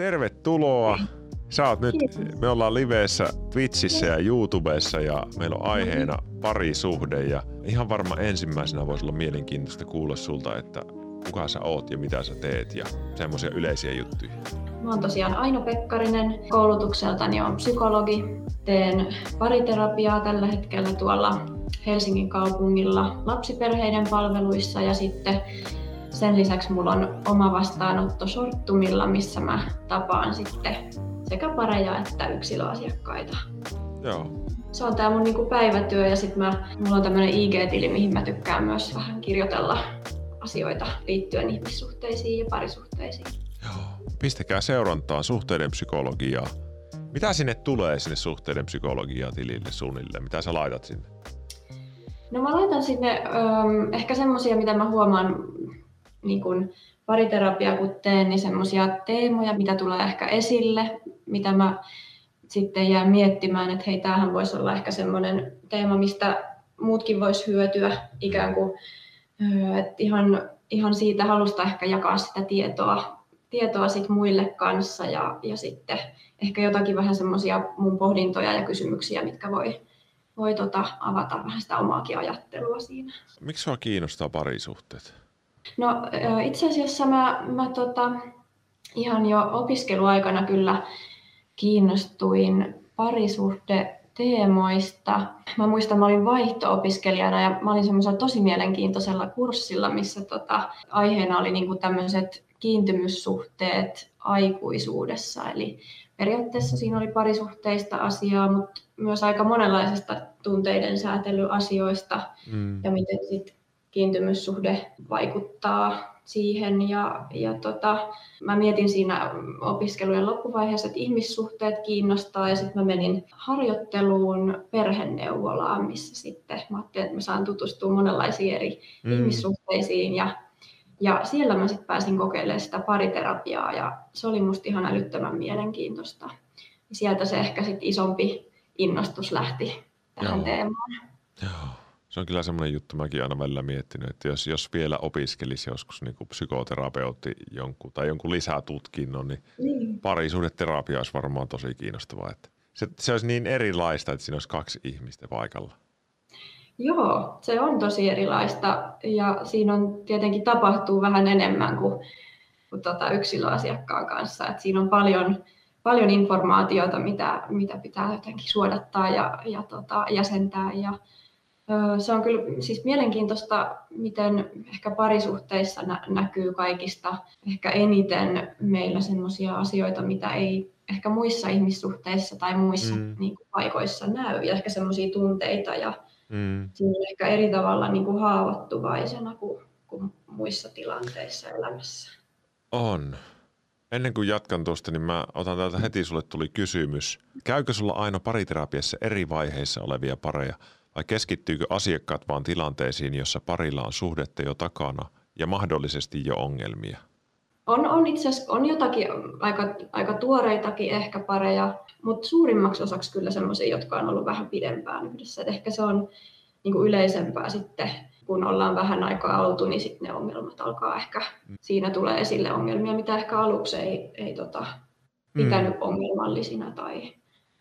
tervetuloa. Sä oot nyt, me ollaan liveessä Twitchissä ja YouTubessa ja meillä on aiheena parisuhde ja ihan varma ensimmäisenä voisi olla mielenkiintoista kuulla sulta, että kuka sä oot ja mitä sä teet ja semmoisia yleisiä juttuja. Mä oon tosiaan Aino Pekkarinen, koulutukseltani on psykologi. Teen pariterapiaa tällä hetkellä tuolla Helsingin kaupungilla lapsiperheiden palveluissa ja sitten sen lisäksi mulla on oma vastaanotto Sorttumilla, missä mä tapaan sitten sekä pareja että yksilöasiakkaita. Joo. Se on tää mun niinku päivätyö ja sitten mä, mulla on tämmönen IG-tili, mihin mä tykkään myös vähän kirjoitella asioita liittyen ihmissuhteisiin ja parisuhteisiin. Joo. Pistäkää seurantaan suhteiden psykologiaa. Mitä sinne tulee sinne suhteiden psykologiaa tilille suunnilleen? Mitä sä laitat sinne? No mä laitan sinne ähm, ehkä semmosia, mitä mä huomaan niin kun pariterapiaa kun teen, niin semmoisia teemoja, mitä tulee ehkä esille, mitä mä sitten jään miettimään, että hei, tämähän voisi olla ehkä semmoinen teema, mistä muutkin vois hyötyä ikään kuin, että ihan, ihan siitä halusta ehkä jakaa sitä tietoa, tietoa sit muille kanssa ja, ja sitten ehkä jotakin vähän semmoisia mun pohdintoja ja kysymyksiä, mitkä voi, voi tota, avata vähän sitä omaakin ajattelua siinä. Miksi sua kiinnostaa parisuhteet? No itse asiassa mä, mä tota, ihan jo opiskeluaikana kyllä kiinnostuin parisuhde-teemoista. Mä muistan, mä olin vaihto-opiskelijana ja mä olin semmoisella tosi mielenkiintoisella kurssilla, missä tota, aiheena oli niinku tämmöiset kiintymyssuhteet aikuisuudessa. Eli periaatteessa siinä oli parisuhteista asiaa, mutta myös aika monenlaisista tunteiden säätelyasioista mm. ja miten sitten kiintymyssuhde vaikuttaa siihen. Ja, ja tota, mä mietin siinä opiskelujen loppuvaiheessa, että ihmissuhteet kiinnostaa ja sitten mä menin harjoitteluun perheneuvolaan, missä sitten mä ajattelin, että mä saan tutustua monenlaisiin eri mm. ihmissuhteisiin ja ja siellä mä sitten pääsin kokeilemaan sitä pariterapiaa ja se oli musta ihan älyttömän mielenkiintoista. Ja sieltä se ehkä sitten isompi innostus lähti tähän Joo. teemaan. Joo. Se on kyllä semmoinen juttu, mäkin aina välillä miettinyt, että jos, jos vielä opiskelisi joskus niin kuin psykoterapeutti jonkun, tai jonkun lisätutkinnon, niin, niin. parisuhdeterapia olisi varmaan tosi kiinnostavaa. Että se, se olisi niin erilaista, että siinä olisi kaksi ihmistä paikalla. Joo, se on tosi erilaista ja siinä on tietenkin tapahtuu vähän enemmän kuin, kuin tota yksilöasiakkaan kanssa. Et siinä on paljon, paljon informaatiota, mitä, mitä pitää jotenkin suodattaa ja, ja tota, jäsentää. Ja, se on kyllä siis mielenkiintoista, miten ehkä parisuhteissa nä- näkyy kaikista ehkä eniten meillä sellaisia asioita, mitä ei ehkä muissa ihmissuhteissa tai muissa mm. niin kuin, paikoissa näy. Ja ehkä sellaisia tunteita ja mm. ehkä eri tavalla niin kuin haavoittuvaisena kuin, kuin muissa tilanteissa elämässä. On. Ennen kuin jatkan tuosta, niin mä otan täältä heti, sulle tuli kysymys. Käykö sulla aina pariterapiassa eri vaiheissa olevia pareja? Vai keskittyykö asiakkaat vaan tilanteisiin, jossa parilla on suhdetta jo takana ja mahdollisesti jo ongelmia? On, on itse asiassa on jotakin aika, aika tuoreitakin ehkä pareja, mutta suurimmaksi osaksi kyllä sellaisia, jotka on ollut vähän pidempään yhdessä. Et ehkä se on niin kuin yleisempää sitten, kun ollaan vähän aikaa oltu, niin sitten ne ongelmat alkaa ehkä, siinä tulee esille ongelmia, mitä ehkä aluksi ei, ei tota, pitänyt mm. ongelmallisina tai,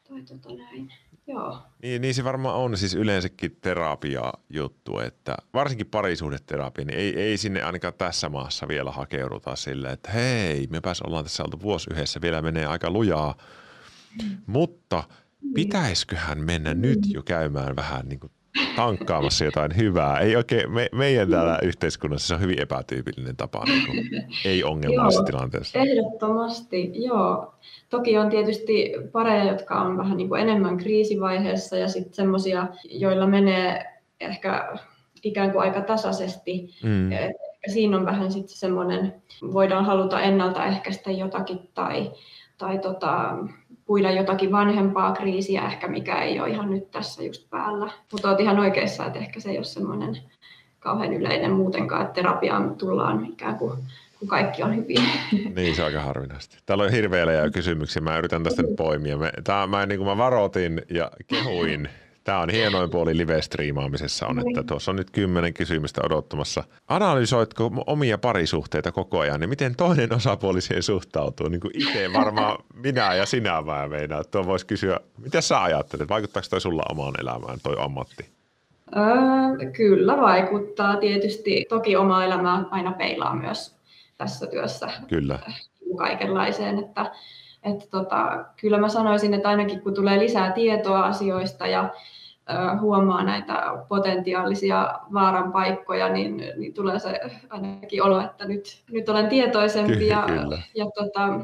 tai tota näin. Joo. Niin, niin se varmaan on siis yleensäkin terapia-juttu, että varsinkin parisuhdeterapia, niin ei, ei sinne ainakaan tässä maassa vielä hakeuduta silleen, että hei, me pääs ollaan tässä oltu vuosi yhdessä, vielä menee aika lujaa, mm. mutta pitäisiköhän mennä nyt jo käymään vähän niin kuin tankkaamassa jotain hyvää. Ei oikein, me, meidän täällä yhteiskunnassa se on hyvin epätyypillinen tapa niin kuin, ei ongelmallisessa tilanteessa. Ehdottomasti, joo. Toki on tietysti pareja, jotka on vähän niin kuin enemmän kriisivaiheessa ja sitten semmoisia, joilla menee ehkä ikään kuin aika tasaisesti. Mm. Siinä on vähän sitten semmoinen, voidaan haluta ennaltaehkäistä jotakin tai, tai tota, puida jotakin vanhempaa kriisiä ehkä, mikä ei ole ihan nyt tässä just päällä. Mutta olet ihan oikeassa, että ehkä se ei ole semmoinen kauhean yleinen muutenkaan, että terapiaan tullaan ikään kuin kun kaikki on hyvin. Niin, se on aika harvinaista. Täällä on hirveä kysymyksiä. Mä yritän tästä nyt poimia. Mä, tää, mä, niin kuin mä varoitin ja kehuin Tämä on hienoin puoli live-striimaamisessa on, että tuossa on nyt kymmenen kysymystä odottamassa. Analysoitko omia parisuhteita koko ajan, niin miten toinen osapuoli siihen suhtautuu? Niin kuin itse varmaan minä ja sinä mä meinaan. Tuo voisi kysyä, mitä sä ajattelet? Vaikuttaako toi sulla omaan elämään, toi ammatti? Öö, kyllä vaikuttaa tietysti. Toki oma elämä aina peilaa myös tässä työssä Kyllä. kaikenlaiseen, että, että tota, kyllä mä sanoisin, että ainakin kun tulee lisää tietoa asioista ja huomaa näitä potentiaalisia vaaran paikkoja, niin, niin tulee se ainakin olo, että nyt, nyt olen tietoisempi Kyllä, ja, kyllä. ja tota,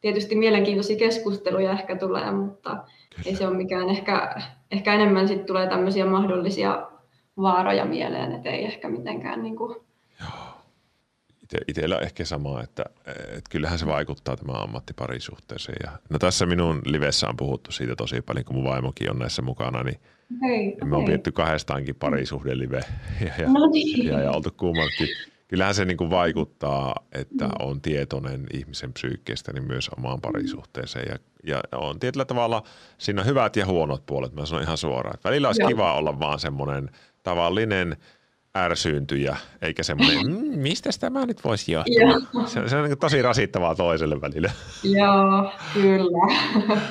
tietysti mielenkiintoisia keskusteluja ehkä tulee, mutta ei se ole mikään ehkä, ehkä enemmän sitten tulee tämmöisiä mahdollisia vaaroja mieleen, että ei ehkä mitenkään niin kuin, Ite, itellä ehkä sama, että, että kyllähän se vaikuttaa tämä ammattiparisuhteeseen. Ja, no tässä minun livessä on puhuttu siitä tosi paljon, kun mun vaimokin on näissä mukana, niin hei, me on hei. vietty kahdestaankin parisuhdelive ja, ja, No niin. ja, ja oltu kummatkin. Kyllähän se niin kuin vaikuttaa, että on tietoinen ihmisen psyykkeestä niin myös omaan parisuhteeseen. Ja, ja on tietyllä tavalla, siinä on hyvät ja huonot puolet, mä sanon ihan suoraan. Että välillä olisi Joo. kiva olla vaan semmoinen tavallinen ärsyyntyjä, eikä semmoinen, mm, mistä tämä nyt voisi johtua. Se, se on niin tosi rasittavaa toiselle välillä. Joo, kyllä.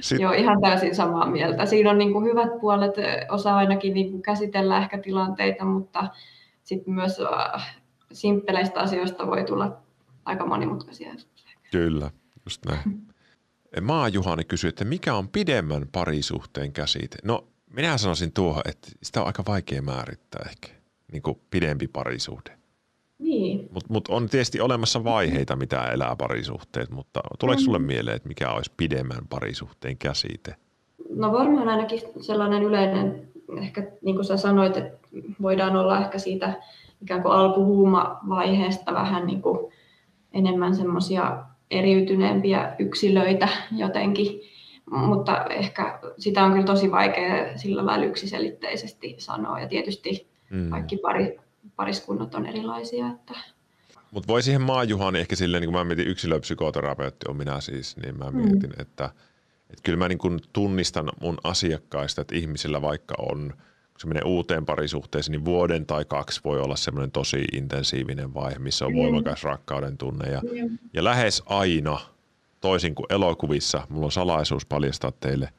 Sitten, Joo, ihan täysin samaa mieltä. Siinä on niin kuin hyvät puolet, ö, osaa ainakin niin kuin käsitellä ehkä tilanteita, mutta sitten myös äh, simppeleistä asioista voi tulla aika monimutkaisia. Kyllä, just näin. Maa Juhani kysyi, että mikä on pidemmän parisuhteen käsite? No, minä sanoisin tuohon, että sitä on aika vaikea määrittää ehkä, niin kuin pidempi parisuhde. Niin. Mutta mut on tietysti olemassa vaiheita, mitä elää parisuhteet, mutta tuleeko sulle mieleen, että mikä olisi pidemmän parisuhteen käsite? No varmaan ainakin sellainen yleinen, ehkä niin kuin sä sanoit, että voidaan olla ehkä siitä ikään kuin alkuhuumavaiheesta vähän niin kuin enemmän semmoisia eriytyneempiä yksilöitä jotenkin, mutta ehkä sitä on kyllä tosi vaikea sillä lailla yksiselitteisesti sanoa ja tietysti Mm. kaikki pari, pariskunnat on erilaisia. Että... Mutta voi siihen Maa Juhani ehkä silleen, niin kun mä mietin yksilöpsykoterapeutti on minä siis, niin mä mietin, mm. että, että kyllä mä niin kun tunnistan mun asiakkaista, että ihmisillä vaikka on, kun se menee uuteen parisuhteeseen, niin vuoden tai kaksi voi olla semmoinen tosi intensiivinen vaihe, missä on Mm. voimakas rakkauden tunne. Ja, ja lähes aina, toisin kuin elokuvissa, mulla on salaisuus paljastaa teille,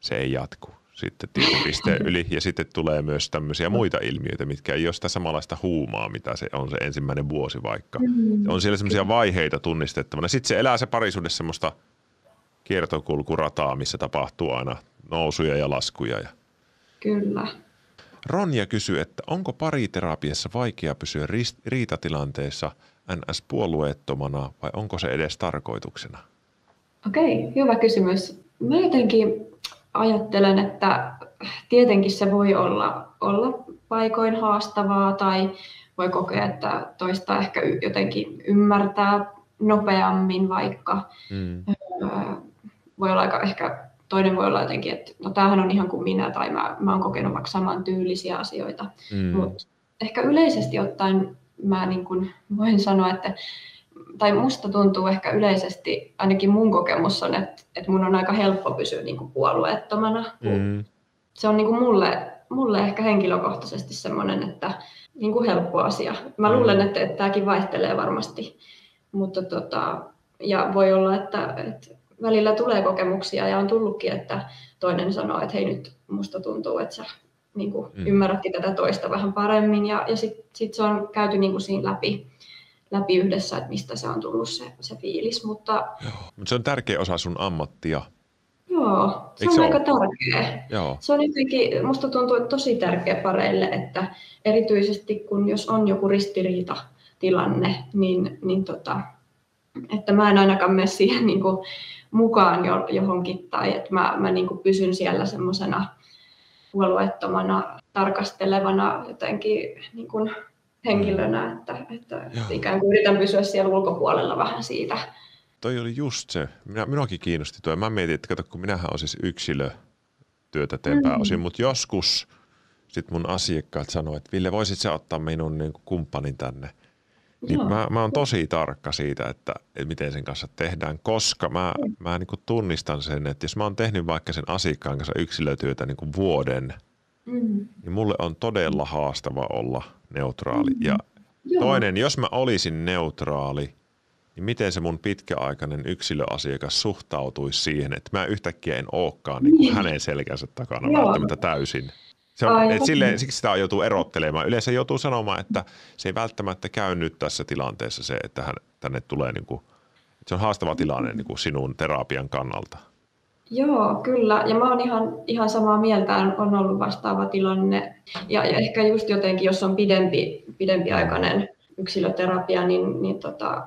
se ei jatku. Sitten pisteen yli ja sitten tulee myös tämmöisiä muita ilmiöitä, mitkä ei ole sitä samanlaista huumaa, mitä se on se ensimmäinen vuosi vaikka. On siellä semmoisia vaiheita tunnistettavana. Sitten se elää se parisuudessa semmoista kiertokulkurataa, missä tapahtuu aina nousuja ja laskuja. Ja Kyllä. Ronja kysyy, että onko pariterapiassa vaikea pysyä riitatilanteessa NS-puolueettomana vai onko se edes tarkoituksena? Okei, hyvä kysymys. Mä jotenkin ajattelen, että tietenkin se voi olla, olla paikoin haastavaa tai voi kokea, että toista ehkä jotenkin ymmärtää nopeammin vaikka. Mm. Öö, Voi olla aika ehkä, toinen voi olla jotenkin, että no tämähän on ihan kuin minä tai mä, mä oon kokenut vaikka saman tyylisiä asioita. Mm. Mutta ehkä yleisesti ottaen mä niin kun voin sanoa, että tai musta tuntuu ehkä yleisesti, ainakin mun kokemus on, että, että mun on aika helppo pysyä niin kuin puolueettomana. Mm. Se on niin kuin mulle, mulle ehkä henkilökohtaisesti semmoinen, että niin kuin helppo asia. Mä Mm. luulen, että, että tämäkin vaihtelee varmasti, mutta tota, ja voi olla, että, että välillä tulee kokemuksia ja on tullutkin, että toinen sanoo, että hei nyt musta tuntuu, että sä niin kuin Mm. ymmärrätkin tätä toista vähän paremmin ja, ja sitten sit se on käyty niin kuin siinä läpi, läpi yhdessä, että mistä se on tullut se, se fiilis, mutta Mutta se on tärkeä osa sun ammattia. joo, se Eikö on se aika ole? tärkeä. Joo. Se on jotenkin, musta tuntuu, että tosi tärkeä pareille, että erityisesti kun jos on joku ristiriitatilanne, niin, niin tota, että mä en ainakaan mene siihen niin kuin mukaan jo, johonkin tai että mä, mä niin kuin pysyn siellä semmoisena puolueettomana, tarkastelevana jotenkin niin kuin henkilönä, että, että Joo. ikään kuin yritän pysyä siellä ulkopuolella vähän siitä. Toi oli just se. Minä, minuakin kiinnosti tuo. Mä mietin, että kato, kun minähän olen siis yksilötyötä teen Mm. pääosin, mutta joskus sit mun asiakkaat sanoo, että Ville, voisit sä ottaa minun niin kuin kumppanin tänne. Niin mä, mä oon tosi tarkka siitä, että, että miten sen kanssa tehdään, koska mä, mä niin kuin tunnistan sen, että jos mä oon tehnyt vaikka sen asiakkaan kanssa yksilötyötä niin kuin vuoden, mm. niin mulle on todella haastava olla neutraali. Mm. Ja Joo. toinen, jos mä olisin neutraali, niin miten se mun pitkäaikainen yksilöasiakas suhtautuisi siihen, että mä yhtäkkiä en olekaan niin kuin niin. hänen selkänsä takana Joo. välttämättä täysin. Se on, et silleen, siksi sitä joutuu erottelemaan. Yleensä joutuu sanomaan, että se ei välttämättä käy nyt tässä tilanteessa se, että hän, tänne tulee, niin kuin, että se on haastava tilanne niin kuin sinun terapian kannalta. Joo, kyllä. Ja mä oon ihan, ihan samaa mieltä, on ollut vastaava tilanne. Ja, ja ehkä just jotenkin, jos on pidempi, pidempiaikainen yksilöterapia, niin, niin tota,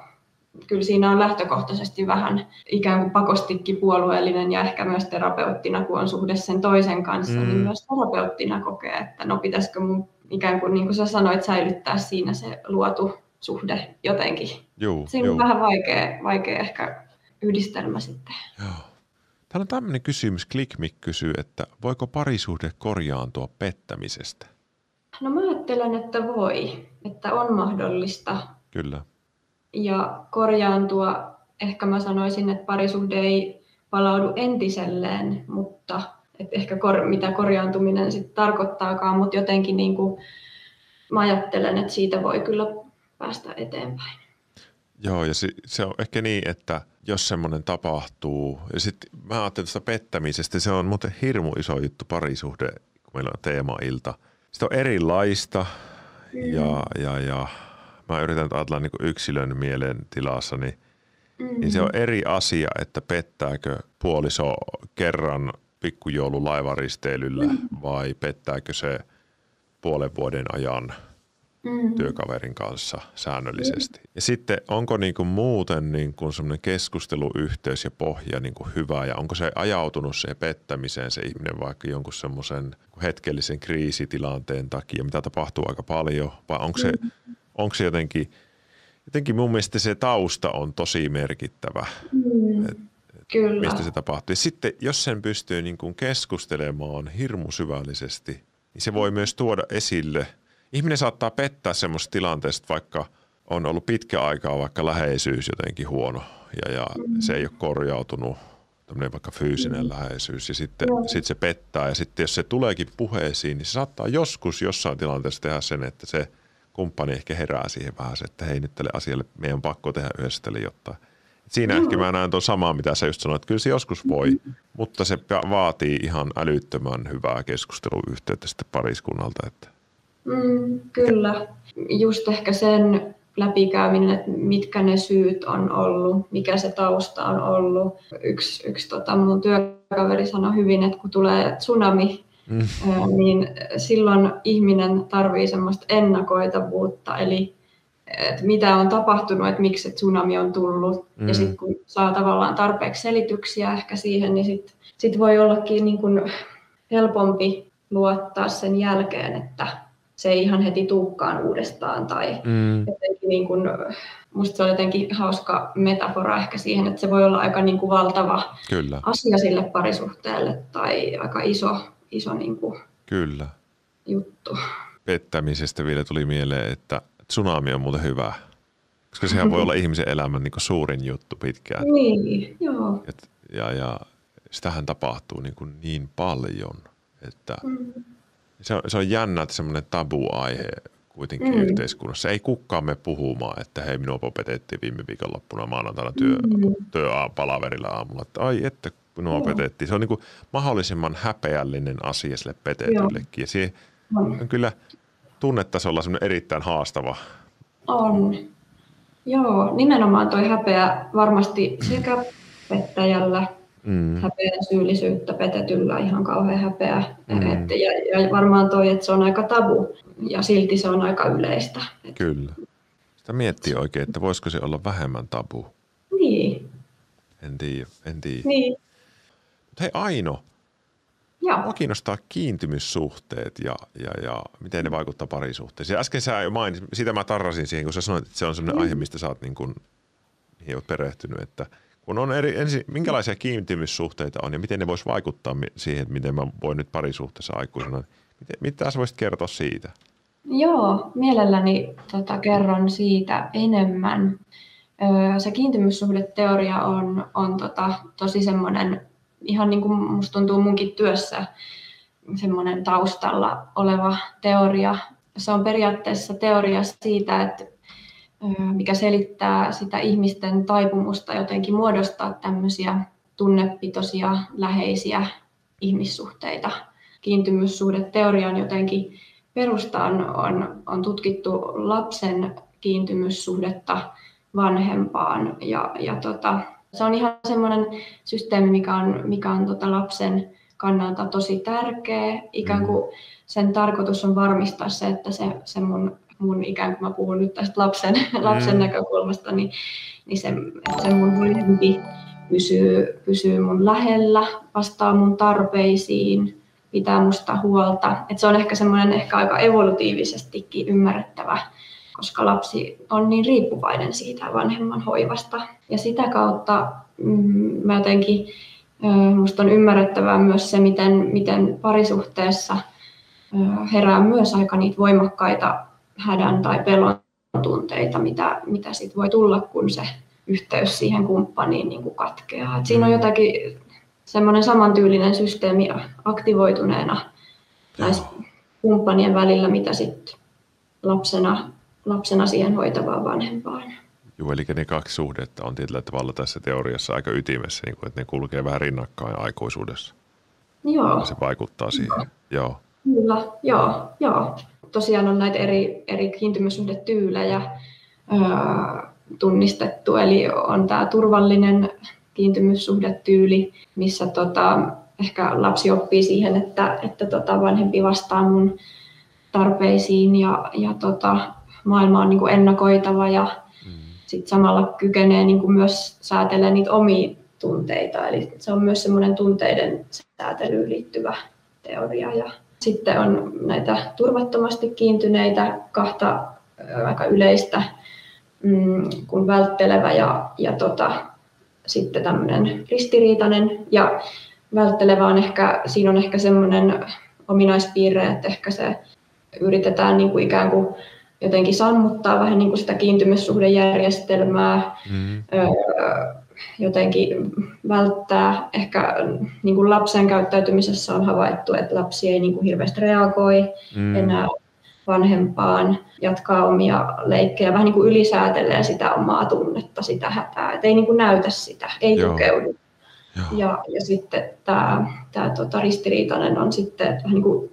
kyllä siinä on lähtökohtaisesti vähän ikään kuin pakostikin puolueellinen ja ehkä myös terapeuttina, kun on suhde sen toisen kanssa, niin mm. niin myös terapeuttina kokee, että no pitäisikö mun ikään kuin, niin kuin sä sanoit, säilyttää siinä se luotu suhde jotenkin. Juu, Siinä juu. on vähän vaikea, vaikea ehkä yhdistelmä sitten. Joo. Täällä on tämmöinen kysymys, Clickmick kysyy, että voiko parisuhde korjaantua pettämisestä? No mä ajattelen, että voi, että on mahdollista. Kyllä ja korjaantua. Ehkä mä sanoisin, että parisuhde ei palaudu entiselleen, mutta että ehkä kor, mitä korjaantuminen sitten tarkoittaakaan, mutta jotenkin niin kuin, mä ajattelen, että siitä voi kyllä päästä eteenpäin. Joo, ja se, se on ehkä niin, että jos semmoinen tapahtuu, ja sitten mä ajattelen tästä pettämisestä, se on muuten hirmu iso juttu parisuhde, kun meillä on teema-ilta. Sitten on erilaista, mm. ja, ja, ja mä yritän ajatella niin yksilön mielen tilassa, niin, mm-hmm. niin se on eri asia, että pettääkö puoliso kerran pikkujoulu laivaristeilyllä mm-hmm. vai pettääkö se puolen vuoden ajan mm-hmm. työkaverin kanssa säännöllisesti. Mm-hmm. Ja sitten onko niin kuin muuten niin kuin semmoinen keskusteluyhteys ja pohja niin kuin hyvä ja onko se ajautunut se pettämiseen se ihminen vaikka jonkun semmoisen hetkellisen kriisitilanteen takia, mitä tapahtuu aika paljon vai onko se mm-hmm onko se jotenkin, jotenkin mun mielestä se tausta on tosi merkittävä. Mm, et, kyllä. Mistä se tapahtuu. Ja sitten jos sen pystyy niin kuin keskustelemaan hirmu syvällisesti, niin se voi myös tuoda esille. Ihminen saattaa pettää semmoista tilanteesta, vaikka on ollut pitkä aikaa vaikka läheisyys jotenkin huono ja, ja mm. se ei ole korjautunut, tämmöinen vaikka fyysinen mm. läheisyys ja sitten sit se pettää ja sitten jos se tuleekin puheisiin, niin se saattaa joskus jossain tilanteessa tehdä sen, että se – kumppani ehkä herää siihen vähän se, että hei nyt tälle asialle meidän on pakko tehdä yhdessä tälle jotain. Siinä ehkä mä näen tuon samaa, mitä sä just sanoit, että kyllä se joskus voi, mutta se vaatii ihan älyttömän hyvää keskusteluyhteyttä sitten pariskunnalta. Että. Mm, kyllä, just ehkä sen läpikäyminen, että mitkä ne syyt on ollut, mikä se tausta on ollut. Yksi, yksi tota, mun työkaveri sanoi hyvin, että kun tulee tsunami, mm. niin silloin ihminen tarvii semmoista ennakoitavuutta, eli että mitä on tapahtunut, että miksi se tsunami on tullut. Mm. Ja sitten kun saa tavallaan tarpeeksi selityksiä ehkä siihen, niin sitten sit voi ollakin niin kuin helpompi luottaa sen jälkeen, että se ei ihan heti tuukkaan uudestaan. Tai mm. jotenkin niin kuin, musta se on jotenkin hauska metafora ehkä siihen, että se voi olla aika niin kuin valtava Kyllä. asia sille parisuhteelle tai aika iso iso niin kuin Kyllä. juttu. Pettämisestä vielä tuli mieleen, että tsunami on muuten hyvä. Koska sehän voi olla ihmisen elämän niin suurin juttu pitkään. Niin, joo. Et, ja, ja sitähän tapahtuu niin, kuin niin paljon, että mm. Se, on, se on jännä, että semmoinen tabu-aihe kuitenkin mm. yhteiskunnassa. Ei kukaan me puhumaan, että hei, minua petettiin viime viikonloppuna maanantaina työ, mm. työpalaverilla aamulla. Että ai, että minua Joo. petettiin. Se on niin kuin mahdollisimman häpeällinen asia sille petetyllekin. Ja se on kyllä tunnetasolla erittäin haastava. On. Joo, nimenomaan tuo häpeä varmasti sekä pettäjällä, mm. häpeä syyllisyyttä petetyllä ihan kauhean häpeä. Mm. Et, ja, ja varmaan toi, että se on aika tabu ja silti se on aika yleistä. Kyllä. Sitä miettii oikein, että voisiko se olla vähemmän tabu. Niin. En tiedä, en tiedä. Niin. Mutta hei Aino, Joo. Mua kiinnostaa kiintymyssuhteet ja, ja, ja miten ne vaikuttaa parisuhteeseen. Äsken sä jo mainitsit, sitä mä tarrasin siihen, kun sä sanoit, että se on sellainen mm. aihe, mistä sä oot niin kuin, oot perehtynyt. Että kun on eri, ensin, minkälaisia kiintymyssuhteita on ja miten ne vois vaikuttaa siihen, miten mä voin nyt parisuhteessa aikuisena. Miten, mitä sä voisit kertoa siitä? Joo, mielelläni tota, kerron siitä enemmän. Se kiintymyssuhdeteoria on, on tota, tosi semmoinen, ihan niin kuin musta tuntuu munkin työssä, semmoinen taustalla oleva teoria. Se on periaatteessa teoria siitä, että mikä selittää sitä ihmisten taipumusta jotenkin muodostaa tämmöisiä tunnepitoisia, läheisiä ihmissuhteita. Kiintymyssuhdeteorian jotenkin perusta on, on, on tutkittu lapsen kiintymyssuhdetta vanhempaan ja, ja tota, se on ihan semmoinen systeemi, mikä on, mikä on tota lapsen kannalta tosi tärkeä. Ikään mm. kuin sen tarkoitus on varmistaa se, että se, se mun, mun ikään kuin mä puhun nyt tästä lapsen, mm. lapsen näkökulmasta, niin, niin se, se mun vanhempi pysyy, pysyy mun lähellä, vastaa mun tarpeisiin, pitää musta huolta. Et se on ehkä semmoinen ehkä aika evolutiivisestikin ymmärrettävä, koska lapsi on niin riippuvainen siitä vanhemman hoivasta. Ja sitä kautta mm, mä jotenkin, musta on ymmärrettävää myös se, miten, miten parisuhteessa herää myös aika niitä voimakkaita hädän tai pelon tunteita, mitä, mitä sit voi tulla, kun se yhteys siihen kumppaniin niin kuin katkeaa. Et siinä on jotakin semmoinen samantyylinen systeemi aktivoituneena näissä kumppanien välillä, mitä sitten lapsena, lapsena siihen hoitavaan vanhempaan. Joo, eli ne kaksi suhdetta on tietyllä tavalla tässä teoriassa aika ytimessä, niin kuin, että ne kulkee vähän rinnakkain aikuisuudessa. Joo. Ja se vaikuttaa siihen. Joo. joo. Kyllä, joo, joo. Tosiaan on näitä eri, eri kiintymyssuhdetyylejä öö, tunnistettu, eli on tämä turvallinen kiintymyssuhdetyyli, missä tota, ehkä lapsi oppii siihen, että, että tota vanhempi vastaa mun tarpeisiin ja, ja tota, maailma on niin kuin ennakoitava ja mm. sit samalla kykenee niin kuin myös säätelemään niitä omia tunteita. Eli se on myös semmoinen tunteiden säätelyyn liittyvä teoria. Ja sitten on näitä turvattomasti kiintyneitä kahta aika yleistä, mm, kuin välttelevä ja, ja tota, sitten tämmöinen ristiriitainen ja välttelevä on ehkä, siinä on ehkä semmoinen ominaispiirre, että ehkä se yritetään niin kuin ikään kuin jotenkin sammuttaa vähän niin kuin sitä kiintymyssuhdejärjestelmää, mm. öö, jotenkin välttää. Ehkä niin kuin lapsen käyttäytymisessä on havaittu, että lapsi ei niin kuin hirveästi reagoi mm. enää vanhempaan, jatkaa omia leikkejä, vähän niin kuin ylisäätelee sitä omaa tunnetta, sitä hätää, että ei niin kuin näytä sitä, ei Joo. tukeudu. Joo. Ja, ja sitten tämä, tämä tota, ristiriitainen on sitten vähän niin kuin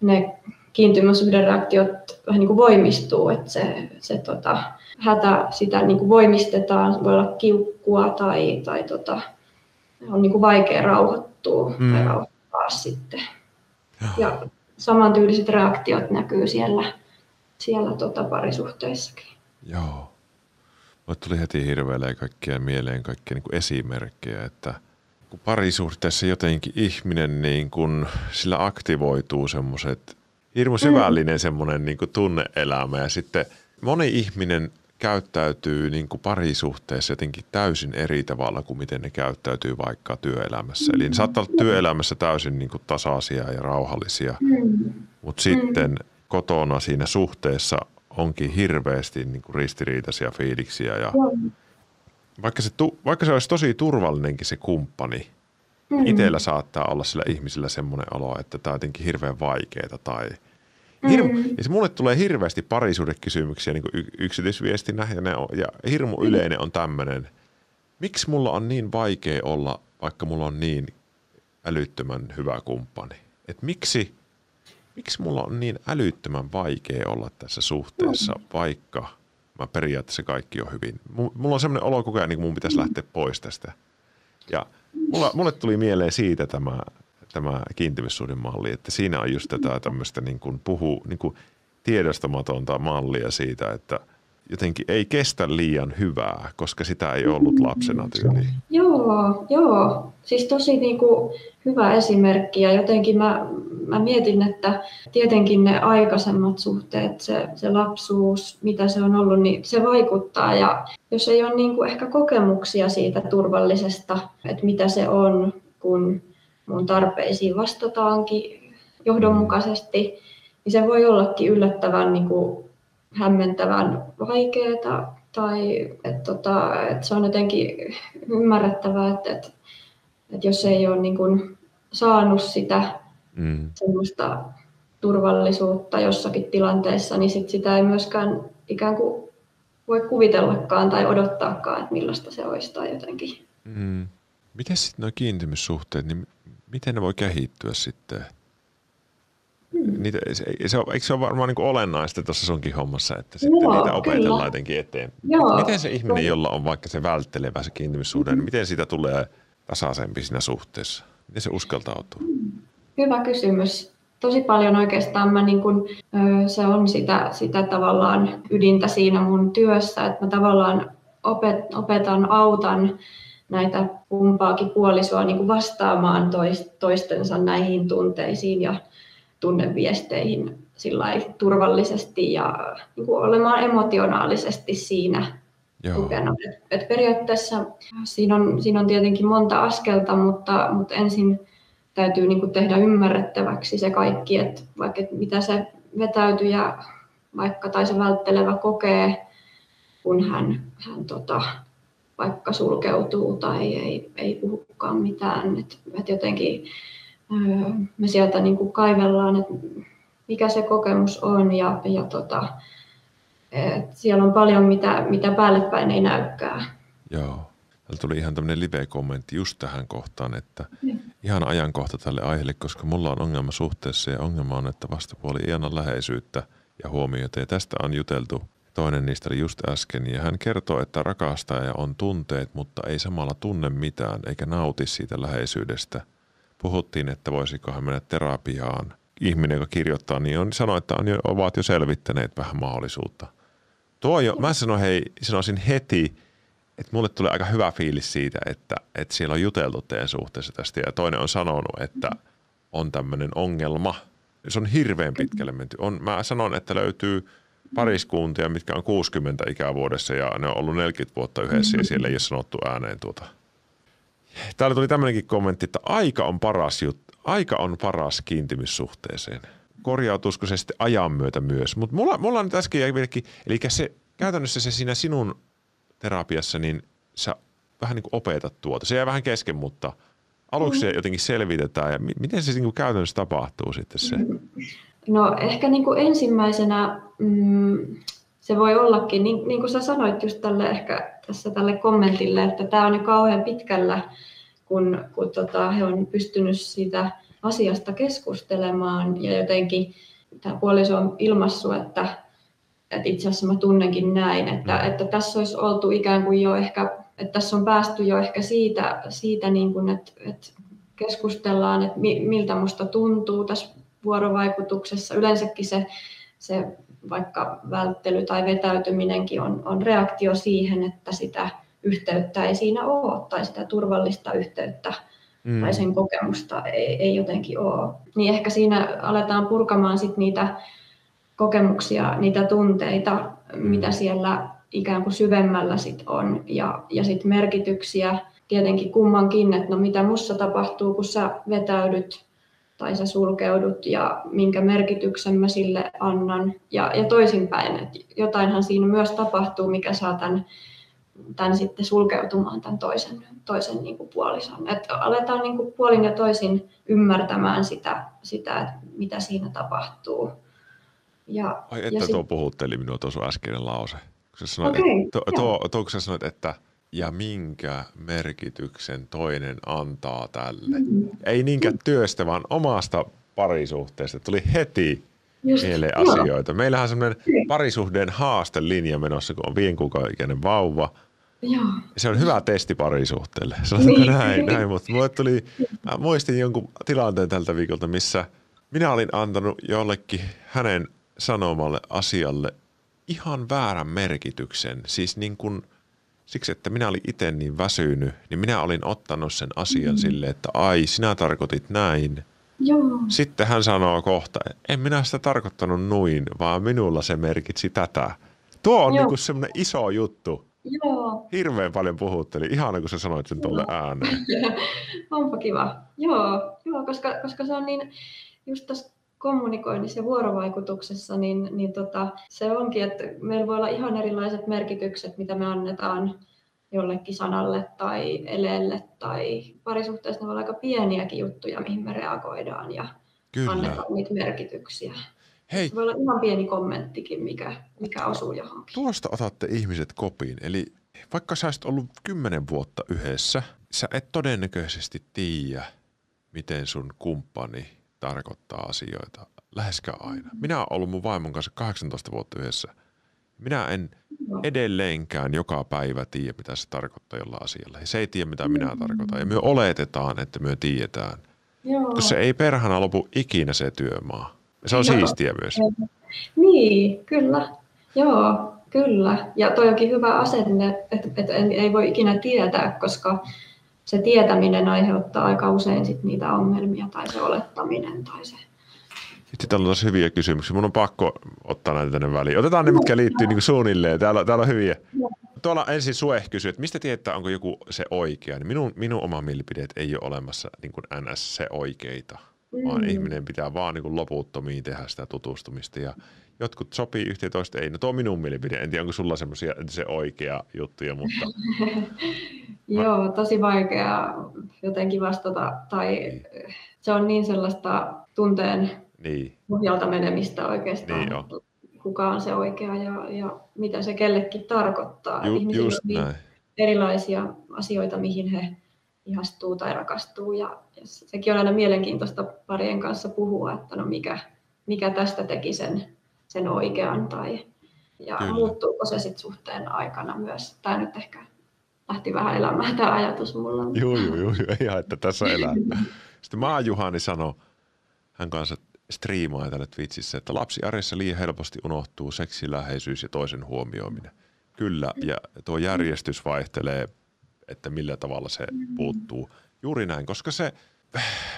ne kiintymyssuhdereaktiot vähän niin kuin voimistuu, että se, se tota, hätä sitä niin kuin voimistetaan, voi olla kiukkua tai, tai tota, on niin kuin vaikea rauhoittua mm. tai rauhoittaa sitten. Joo. Ja samantyyliset reaktiot näkyy siellä, siellä tota parisuhteissakin. Joo. Mulle tuli heti hirveellä kaikkia mieleen kaikkia niin kuin esimerkkejä, että kun parisuhteessa jotenkin ihminen niin kuin, sillä aktivoituu semmoiset hirmu syvällinen mm. semmoinen niin kuin tunneelämä ja sitten moni ihminen käyttäytyy niin kuin parisuhteessa jotenkin täysin eri tavalla kuin miten ne käyttäytyy vaikka työelämässä. Eli ne saattaa olla työelämässä täysin niin kuin tasaisia ja rauhallisia, mm. mutta sitten mm. kotona siinä suhteessa onkin hirveästi niin kuin ristiriitaisia fiiliksiä. Ja vaikka, se, vaikka se olisi tosi turvallinenkin se kumppani, mm. itsellä saattaa olla sillä ihmisellä semmoinen olo, että tämä on jotenkin hirveän vaikeaa tai – Hirmu, mm. ja se mulle tulee hirveästi parisuudekysymyksiä niin y- yksityisviestinä ja, ne on, ja hirmu mm. yleinen on tämmöinen, miksi mulla on niin vaikea olla, vaikka mulla on niin älyttömän hyvä kumppani? Et miksi, miksi mulla on niin älyttömän vaikea olla tässä suhteessa, mm. vaikka mä periaatteessa kaikki on hyvin. Mulla on semmoinen olo koko ajan, niin kuin mun pitäisi lähteä pois tästä. Ja mulla, mulle tuli mieleen siitä tämä tämä kiintymyssuuden malli, että siinä on just tätä tämmöistä niin kuin puhu, niin kuin tiedostamatonta mallia siitä, että jotenkin ei kestä liian hyvää, koska sitä ei ollut lapsena tyyliin. Joo, joo. Siis tosi niin kuin hyvä esimerkki ja jotenkin mä, mä mietin, että tietenkin ne aikaisemmat suhteet, se, se lapsuus, mitä se on ollut, niin se vaikuttaa. Ja jos ei ole niin kuin ehkä kokemuksia siitä turvallisesta, että mitä se on, kun mun tarpeisiin vastataankin johdonmukaisesti, niin se voi ollakin yllättävän niin kuin hämmentävän vaikeaa tai että, tota, että se on jotenkin ymmärrettävää, että, että, että jos ei ole niin kuin saanut sitä mm. semmoista turvallisuutta jossakin tilanteessa, niin sit sitä ei myöskään ikään kuin voi kuvitellakaan tai odottaakaan, että millaista se olisi tai jotenkin. Mm. Miten sitten nuo kiintymyssuhteet, niin miten ne voi kehittyä sitten? Hmm. Niitä, se, se eikö se ole varmaan niin olennaista tuossa sunkin hommassa, että sitten Joo, niitä opetellaan kyllä. jotenkin eteen? Joo, miten se ihminen, kyllä. jolla on vaikka se välttelevä se kiintymyssuhde, mm-hmm. niin miten siitä tulee tasaisempi siinä suhteessa? Miten se uskaltautuu? Hmm. Hyvä kysymys. Tosi paljon oikeastaan mä niin kun, se on sitä, sitä tavallaan ydintä siinä mun työssä, että mä tavallaan opet, opetan, autan näitä kumpaakin puolisoa niin kuin vastaamaan toistensa näihin tunteisiin ja tunneviesteihin turvallisesti ja niin kuin olemaan emotionaalisesti siinä Joo. tukena. Et, et periaatteessa siinä on, siinä on tietenkin monta askelta, mutta, mutta ensin täytyy niin kuin tehdä ymmärrettäväksi se kaikki, että vaikka että mitä se vetäytyjä vaikka tai se välttelevä kokee, kun hän, hän tota, vaikka sulkeutuu tai ei, ei puhukaan mitään. Et, et jotenkin öö, me sieltä niin kuin kaivellaan, että mikä se kokemus on ja, ja tota, et siellä on paljon, mitä, mitä päälle päin ei näykään. Joo. Täällä tuli ihan tämmöinen live-kommentti just tähän kohtaan, että ja. Ihan ajankohta tälle aiheelle, koska mulla on ongelma suhteessa ja ongelma on, että vastapuoli ei anna läheisyyttä ja huomiota. Ja tästä on juteltu Toinen niistä oli just äsken ja hän kertoo, että rakastaja on tunteet, mutta ei samalla tunne mitään eikä nauti siitä läheisyydestä. Puhuttiin, että voisiko hän mennä terapiaan. Ihminen, joka kirjoittaa, niin on, sanoi, että on jo, ovat jo selvittäneet vähän mahdollisuutta. Tuo jo, mä sanoin, hei, sanoisin heti, että mulle tulee aika hyvä fiilis siitä, että, että siellä on juteltu teidän suhteessa tästä. Ja toinen on sanonut, että on tämmöinen ongelma. Se on hirveän pitkälle menty. On, mä sanon, että löytyy pariskuntia, mitkä on 60 ikävuodessa ja ne on ollut 40 vuotta yhdessä ja siellä ei ole sanottu ääneen tuota. Täällä tuli tämmöinenkin kommentti, että aika on paras, jut, aika on paras kiintymyssuhteeseen. Korjautuisiko se sitten ajan myötä myös? Mutta mulla, mulla nyt äsken jäi eli se, käytännössä se siinä sinun terapiassa, niin sä vähän niin kuin opetat tuota. Se jää vähän kesken, mutta aluksi se jotenkin selvitetään ja miten se niin kuin käytännössä tapahtuu sitten se? No ehkä niin kuin ensimmäisenä mm, se voi ollakin, niin, niin kuin sä sanoit just tälle ehkä tässä tälle kommentille, että tämä on jo kauhean pitkällä, kun, kun tota, he on pystynyt siitä asiasta keskustelemaan ja jotenkin tämä puoliso on ilmassut, että, että itse asiassa mä tunnenkin näin, että, että tässä olisi oltu ikään kuin jo ehkä, että tässä on päästy jo ehkä siitä, siitä niin kuin, että, että keskustellaan, että miltä musta tuntuu tässä vuorovaikutuksessa. Yleensäkin se, se vaikka välttely tai vetäytyminenkin on, on reaktio siihen, että sitä yhteyttä ei siinä ole tai sitä turvallista yhteyttä mm. tai sen kokemusta ei, ei jotenkin ole. Niin ehkä siinä aletaan purkamaan sit niitä kokemuksia, niitä tunteita, mm. mitä siellä ikään kuin syvemmällä sit on ja, ja sitten merkityksiä tietenkin kummankin, että no mitä mussa tapahtuu, kun sä vetäydyt tai sä sulkeudut ja minkä merkityksen mä sille annan. Ja, ja toisinpäin, että jotainhan siinä myös tapahtuu, mikä saa tämän, tämän sitten sulkeutumaan tämän toisen, toisen niin kuin puolison. Että aletaan niin kuin puolin ja toisin ymmärtämään sitä, sitä että mitä siinä tapahtuu. Ja, Ai että ja tuo sit... puhutteli minua tuossa äskeinen lause. Kun sä sanoit, okay, että, tuo, tuo, tuo, kun sä sanoit, että ja minkä merkityksen toinen antaa tälle. Mm. Ei niinkään työstä, vaan omasta parisuhteesta. Tuli heti Just, mieleen joo. asioita. Meillähän on semmoinen niin. parisuhteen haastelinja menossa, kun on viiden kuukauden ikäinen vauva. Joo. Se on hyvä testi parisuhteelle. niin. näin, näin, mutta mulle tuli, mä muistin jonkun tilanteen tältä viikolta, missä minä olin antanut jollekin hänen sanomalle asialle ihan väärän merkityksen. Siis niin kuin – siksi, että minä olin itse niin väsynyt, niin minä olin ottanut sen asian mm. silleen, että ai, sinä tarkoitit näin. Joo. Sitten hän sanoo kohta, en minä sitä tarkoittanut noin, vaan minulla se merkitsi tätä. Tuo on niin semmoinen iso juttu. Joo. Hirveän paljon puhutteli. Ihana, kun sä sanoit sen tuolle ääneen. Onpa kiva. Joo, joo koska, koska se on niin, just tässä kommunikoinnissa ja vuorovaikutuksessa, niin, niin tota, se onkin, että meillä voi olla ihan erilaiset merkitykset, mitä me annetaan jollekin sanalle tai eleelle tai parisuhteessa ne voi olla aika pieniäkin juttuja, mihin me reagoidaan ja Kyllä. annetaan niitä merkityksiä. Hei. Se voi olla ihan pieni kommenttikin, mikä, mikä osuu johonkin. Tuosta otatte ihmiset kopiin. Eli vaikka sä olisit ollut kymmenen vuotta yhdessä, sä et todennäköisesti tiedä, miten sun kumppani tarkoittaa asioita. Läheskään aina. Minä olen ollut mun vaimon kanssa 18 vuotta yhdessä. Minä en edelleenkään joka päivä tiedä, mitä se tarkoittaa jollain asialla. Se ei tiedä, mitä minä tarkoitan. Ja me oletetaan, että me tiedetään. Joo. Se ei perhana lopu ikinä se työmaa. Se on Joo. siistiä myös. Niin, kyllä. Joo, kyllä. Ja toi onkin hyvä asenne, että, että ei voi ikinä tietää, koska se tietäminen aiheuttaa aika usein sit niitä ongelmia tai se olettaminen tai se. Sitten täällä on taas hyviä kysymyksiä. Mun on pakko ottaa näitä tänne väliin. Otetaan ne, mitkä liittyy niin suunnilleen. Täällä, täällä on hyviä. Tuolla ensin Sue kysyy, että mistä tietää, onko joku se oikea. Niin minun, minun oma mielipide ei ole olemassa niin kuin NS se oikeita, mm. vaan ihminen pitää vaan niin kuin loputtomiin tehdä sitä tutustumista. Ja jotkut sopii yhteen toista ei. No tuo on minun mielipide. En tiedä, onko sulla semmoisia se oikea juttuja, mutta... Joo, tosi vaikea jotenkin vastata. Tai se on niin sellaista tunteen niin. pohjalta menemistä oikeastaan. Niin jo. Kuka on se oikea ja, ja mitä se kellekin tarkoittaa. Ju, Ihmisillä just on niin näin. erilaisia asioita, mihin he ihastuu tai rakastuu. Ja, ja sekin on aina mielenkiintoista parien kanssa puhua, että no mikä, mikä tästä teki sen, sen oikean tai ja Kyllä. muuttuuko se sitten suhteen aikana myös. Tämä nyt ehkä lähti vähän elämään tämä ajatus mulla. Joo, joo, joo, ei että tässä elää. Sitten Maa Juhani sanoi, hän kanssa striimaa tällä Twitchissä, että lapsi arjessa liian helposti unohtuu seksiläheisyys ja toisen huomioiminen. Kyllä, ja tuo järjestys vaihtelee, että millä tavalla se puuttuu. Juuri näin, koska se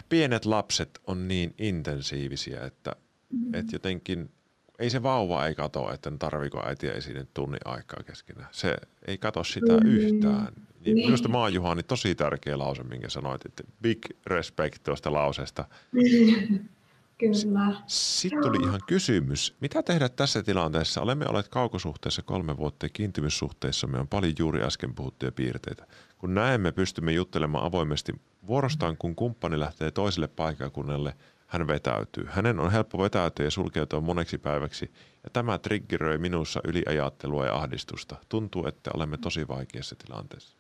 pienet lapset on niin intensiivisiä, että, että jotenkin ei se vauva ei kato, että tarviko äitiä esinen tunnin aikaa keskenään. Se ei kato sitä yhtään. Niin, niin. Minusta Maa Juhani tosi tärkeä lause, minkä sanoit, että big respect tuosta lauseesta. Kyllä. Sitten tuli ihan kysymys. Mitä tehdä tässä tilanteessa? Olemme olleet kaukosuhteessa kolme vuotta ja kiintymyssuhteissa me on paljon juuri äsken puhuttuja piirteitä. Kun näemme, pystymme juttelemaan avoimesti. Vuorostaan, kun kumppani lähtee toiselle paikkakunnalle, hän vetäytyy. Hänen on helppo vetäytyä ja sulkeutua moneksi päiväksi, ja tämä triggeröi minussa yliajattelua ja ahdistusta. Tuntuu, että olemme tosi vaikeassa tilanteessa.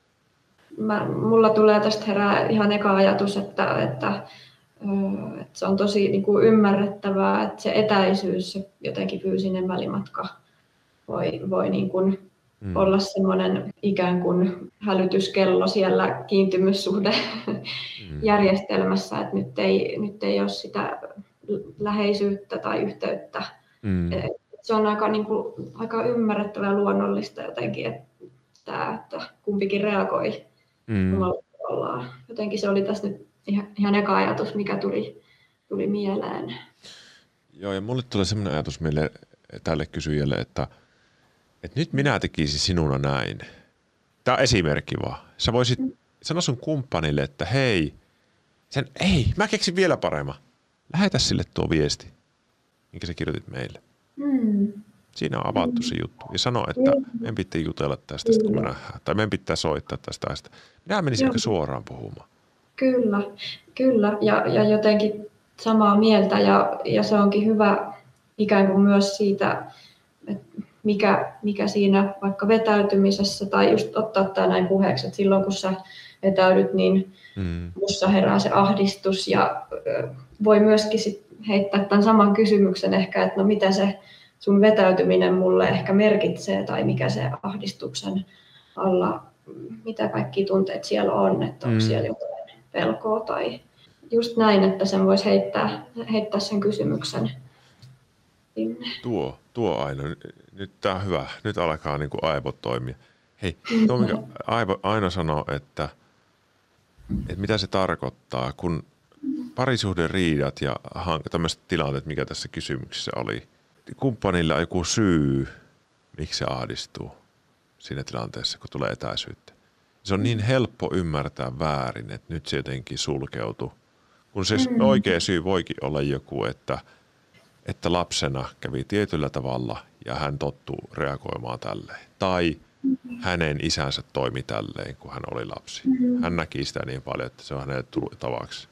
Mä, mulla tulee tästä herää ihan eka ajatus, että, että että se on tosi niin kuin ymmärrettävää, että se etäisyys, se jotenkin fyysinen välimatka voi, voi niin kuin mm. olla semmoinen ikään kuin hälytyskello siellä kiintymyssuhde mm. järjestelmässä, että nyt ei, nyt ei ole sitä läheisyyttä tai yhteyttä. Mm. Se on aika, niin kuin, aika ymmärrettävää ja luonnollista jotenkin, että, että kumpikin reagoi mm. Jotenkin se oli tässä nyt ihan, ihan eka ajatus, mikä tuli, tuli mieleen. Joo, ja mulle tulee sellainen ajatus meille tälle kysyjälle, että, että nyt minä tekisin sinuna näin. Tämä on esimerkki vaan. Sä voisit sanoa sun kumppanille, että hei, sen, ei, mä keksin vielä paremmin. Lähetä sille tuo viesti, minkä sä kirjoitit meille. Mm. Siinä on avattu se juttu. Ja sano, että mm. meidän pitää jutella tästä, kun me nähdään. Tai meidän pitää soittaa tästä. Minä menisin aika suoraan puhumaan. Kyllä, kyllä. Ja, ja jotenkin samaa mieltä ja, ja se onkin hyvä ikään kuin myös siitä, että mikä, mikä siinä vaikka vetäytymisessä tai just ottaa tämä näin puheeksi, että silloin kun sä vetäydyt, niin mm. musta herää se ahdistus ja voi myöskin sit heittää tämän saman kysymyksen ehkä, että no mitä se sun vetäytyminen mulle ehkä merkitsee tai mikä se ahdistuksen alla, mitä kaikki tunteet siellä on, että onko mm. siellä jotain pelkoa tai just näin, että sen voisi heittää, heittää sen kysymyksen sinne. Tuo, tuo aina. Nyt tämä on hyvä. Nyt alkaa niin kuin aivot toimia. Hei, tuo mikä Aivo aina sanoo, että, että mitä se tarkoittaa, kun parisuhden riidat ja tämmöiset tilanteet, mikä tässä kysymyksessä oli. Kumppanilla on joku syy, miksi se ahdistuu siinä tilanteessa, kun tulee etäisyyttä se on niin helppo ymmärtää väärin, että nyt se jotenkin sulkeutui. Kun se mm. oikea syy voikin olla joku, että että lapsena kävi tietyllä tavalla ja hän tottuu reagoimaan tälleen. Tai hänen isänsä toimi tälleen, kun hän oli lapsi. Hän näki sitä niin paljon, että se on hänelle tullut tavaksi.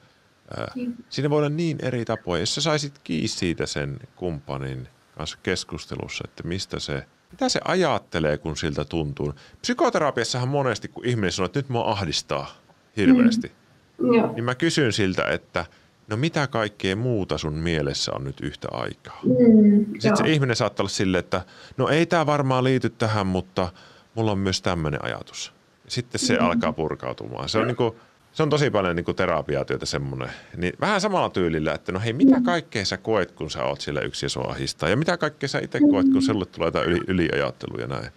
Ää, siinä voi olla niin eri tapoja. Jos sä saisit kiinni siitä sen kumppanin kanssa keskustelussa, että mistä se, mitä se ajattelee, kun siltä tuntuu. Psykoterapiassahan monesti, kun ihminen sanoo, että nyt mua ahdistaa hirveästi, Joo. niin mä kysyn siltä, että no mitä kaikkea muuta sun mielessä on nyt yhtä aikaa? Mm, Sitten joo. se ihminen saattaa olla silleen, että no ei tämä varmaan liity tähän, mutta mulla on myös tämmöinen ajatus. Sitten se Mm-hmm. alkaa purkautumaan. Se on, niinku, se on tosi paljon niinku terapiatyötä semmoinen. Niin vähän samalla tyylillä, että no hei, mitä kaikkea sä koet, kun sä oot siellä yksi ja sua ahistaa? Ja mitä kaikkea sä itse koet, kun sulle tulee jotain yli, yliajattelua ja näin?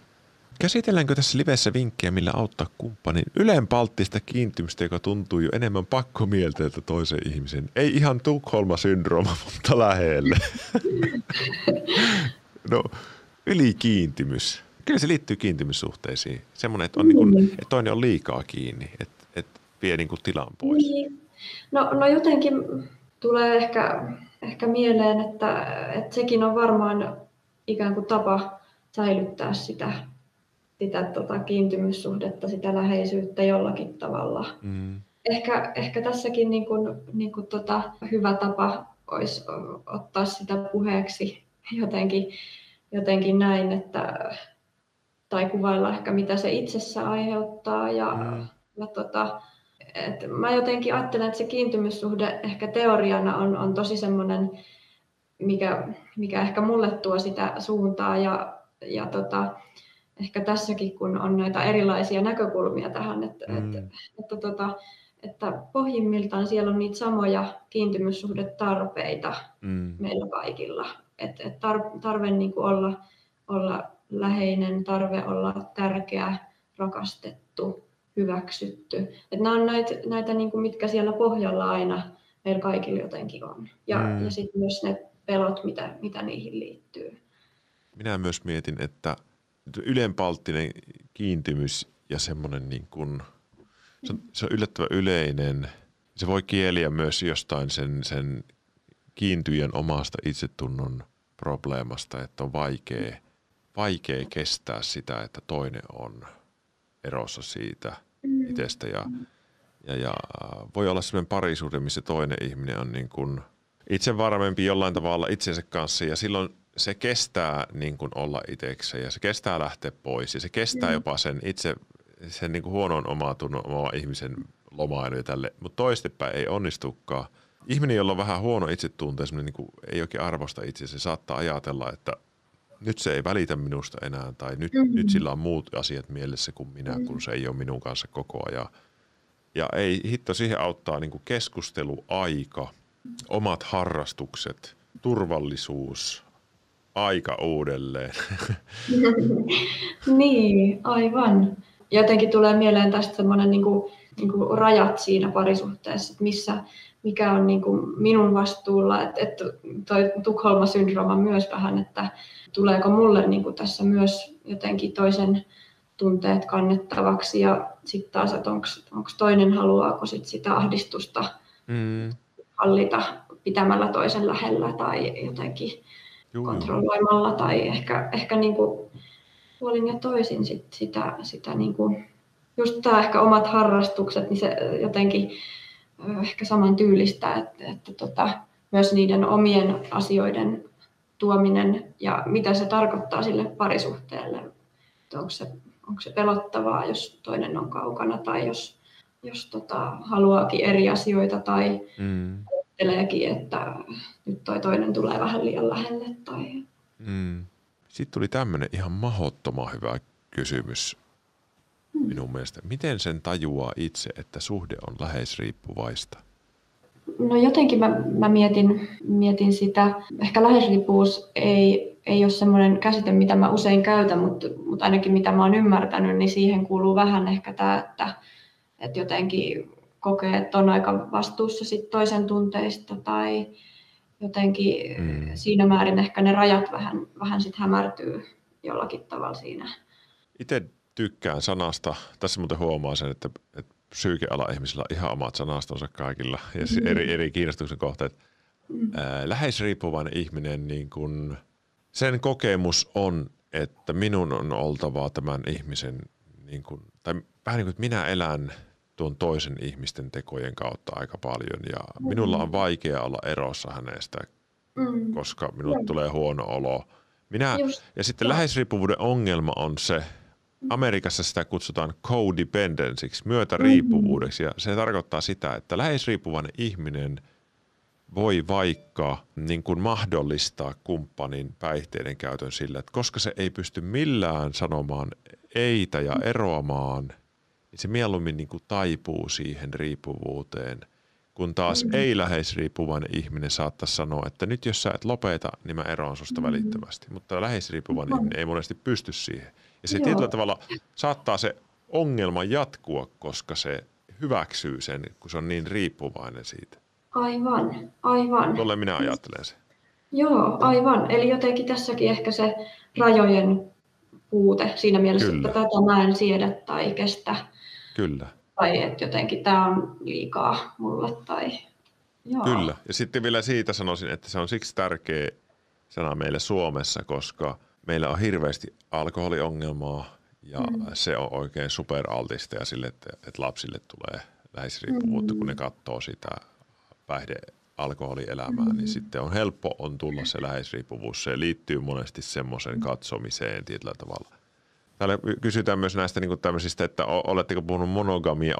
Käsitelläänkö tässä livessä vinkkejä, millä auttaa kumppanin ylenpalttista kiintymistä, joka tuntuu jo enemmän pakkomielteeltä toisen ihmisen? Ei ihan Tukholma-syndrooma, mutta lähelle. No, ylikiintymys. Kyllä se liittyy kiintymyssuhteisiin. Semmoinen, että, on niin kuin, että toinen on liikaa kiinni, että, että vie niin kuin tilan pois. Niin. No, no jotenkin tulee ehkä, ehkä mieleen, että, että sekin on varmaan ikään kuin tapa säilyttää sitä, sitä tota kiintymyssuhdetta, sitä läheisyyttä jollakin tavalla. Mm. Ehkä, ehkä tässäkin niin kuin, niin kuin tota, hyvä tapa olisi ottaa sitä puheeksi jotenkin, jotenkin näin, että, tai kuvailla ehkä mitä se itsessä aiheuttaa. Ja, Mm. ja tota, et mä jotenkin ajattelen, että se kiintymyssuhde ehkä teoriana on, on tosi semmoinen, mikä, mikä ehkä mulle tuo sitä suuntaa ja, ja tota, ehkä tässäkin, kun on näitä erilaisia näkökulmia tähän, että, Mm. että, että, tota, että pohjimmiltaan siellä on niitä samoja kiintymyssuhdetarpeita Mm. meillä kaikilla. Et, et tar, tarve niin kuin olla, olla läheinen, tarve olla tärkeä, rakastettu, hyväksytty. Et nämä on näitä, näitä niin kuin mitkä siellä pohjalla aina meillä kaikilla jotenkin on. Ja, Mm. ja sitten myös ne pelot, mitä, mitä niihin liittyy. Minä myös mietin, että ylenpalttinen kiintymys ja semmoinen niin kuin, se on, se on yllättävän yleinen. Se voi kieliä myös jostain sen, sen kiintyjän omasta itsetunnon probleemasta, että on vaikea, vaikea kestää sitä, että toinen on erossa siitä itsestä ja, ja, ja voi olla sellainen parisuhde, missä toinen ihminen on niin kuin itse varmempi jollain tavalla itsensä kanssa ja silloin se kestää niin kuin olla itsekseen ja se kestää lähteä pois ja se kestää jopa sen itse sen niin kuin huonon omatunnon oma ihmisen lomailu ja tälle, mutta toistepäin ei onnistukaan. Ihminen, jolla on vähän huono itsetunto, niin kuin ei oikein arvosta itse, se saattaa ajatella, että nyt se ei välitä minusta enää tai nyt, mm-hmm. nyt sillä on muut asiat mielessä kuin minä, kun se ei ole minun kanssa koko ajan. Ja ei hitto, siihen auttaa niin kuin keskusteluaika, omat harrastukset, turvallisuus, aika uudelleen. niin, aivan. Jotenkin tulee mieleen tästä semmoinen niin kuin, niin kuin rajat siinä parisuhteessa, että missä, mikä on niin kuin minun vastuulla, että, että toi Tukholma-syndrooma myös vähän, että tuleeko mulle niin kuin tässä myös jotenkin toisen tunteet kannettavaksi ja sitten taas, että onko toinen, haluaako sit sitä ahdistusta Mm, hallita pitämällä toisen lähellä tai jotenkin juu, kontrolloimalla tai ehkä, ehkä niin kuin puolin ja toisin sit sitä, sitä niin kuin, just tämä ehkä omat harrastukset, niin se jotenkin ehkä saman tyylistä, että, että tota, myös niiden omien asioiden tuominen ja mitä se tarkoittaa sille parisuhteelle. Että onko, se, onko se pelottavaa, jos toinen on kaukana tai jos, jos tota, haluaakin eri asioita tai mm, ajatteleekin, että nyt toi toinen tulee vähän liian lähelle tai mm. Sitten tuli tämmöinen ihan mahottoman hyvä kysymys minun mielestä. Miten sen tajuaa itse, että suhde on läheisriippuvaista? No jotenkin mä, mä mietin, mietin sitä. Ehkä läheisriippuvuus ei, ei ole semmoinen käsite, mitä mä usein käytän, mutta, mutta ainakin mitä mä oon ymmärtänyt, niin siihen kuuluu vähän ehkä tämä, että, että jotenkin kokee, että on aika vastuussa sit toisen tunteista tai jotenkin Mm. mm. siinä määrin ehkä ne rajat vähän, vähän sit hämärtyy jollakin tavalla siinä. Itse tykkään sanasta. Tässä muuten huomaa sen, että, että psyykeala ihmisillä on ihan omat sanastonsa kaikilla ja se eri, eri kiinnostuksen kohteet. mm. läheisriippuvainen ihminen, niin kun, sen kokemus on, että minun on oltava tämän ihmisen, niin kun, tai vähän niin kuin, minä elän tuon toisen ihmisten tekojen kautta aika paljon ja mm. minulla on vaikea olla erossa hänestä, mm. koska minulle mm. tulee huono olo. Minä, Just, ja sitten joo. läheisriippuvuuden ongelma on se, Amerikassa sitä kutsutaan codependencyksi, myötäriippuvuudeksi, ja se tarkoittaa sitä, että läheisriippuvainen ihminen voi vaikka niin kuin mahdollistaa kumppanin päihteiden käytön sillä, että koska se ei pysty millään sanomaan eitä ja eroamaan, niin se mieluummin niin kuin taipuu siihen riippuvuuteen, kun taas mm. ei läheisriippuvainen ihminen saattaisi sanoa, että nyt jos sä et lopeta, niin mä eroan susta välittömästi. Mutta läheisriippuvainen ihminen ei monesti pysty siihen. Ja se Joo. tietyllä tavalla saattaa se ongelma jatkua, koska se hyväksyy sen, kun se on niin riippuvainen siitä. Aivan, aivan. Tuolle minä ajattelen se. Joo, aivan. Eli jotenkin tässäkin ehkä se rajojen puute siinä mielessä, Kyllä. että tätä mä en siedä tai kestä. Kyllä. Tai että jotenkin tämä on liikaa mulle. Tai... Joo. Kyllä. Ja sitten vielä siitä sanoisin, että se on siksi tärkeä sana meille Suomessa, koska – meillä on hirveästi alkoholiongelmaa ja mm. se on oikein superaltista ja sille, että, että lapsille tulee läheisriippuvuutta, mm. kun ne katsoo sitä päihde alkoholielämää, niin mm. niin sitten on helppo on tulla se läheisriippuvuus. Se liittyy monesti semmoisen mm. katsomiseen tietyllä tavalla. Täällä kysytään myös näistä niin tämmöisistä, että oletteko puhunut monogamia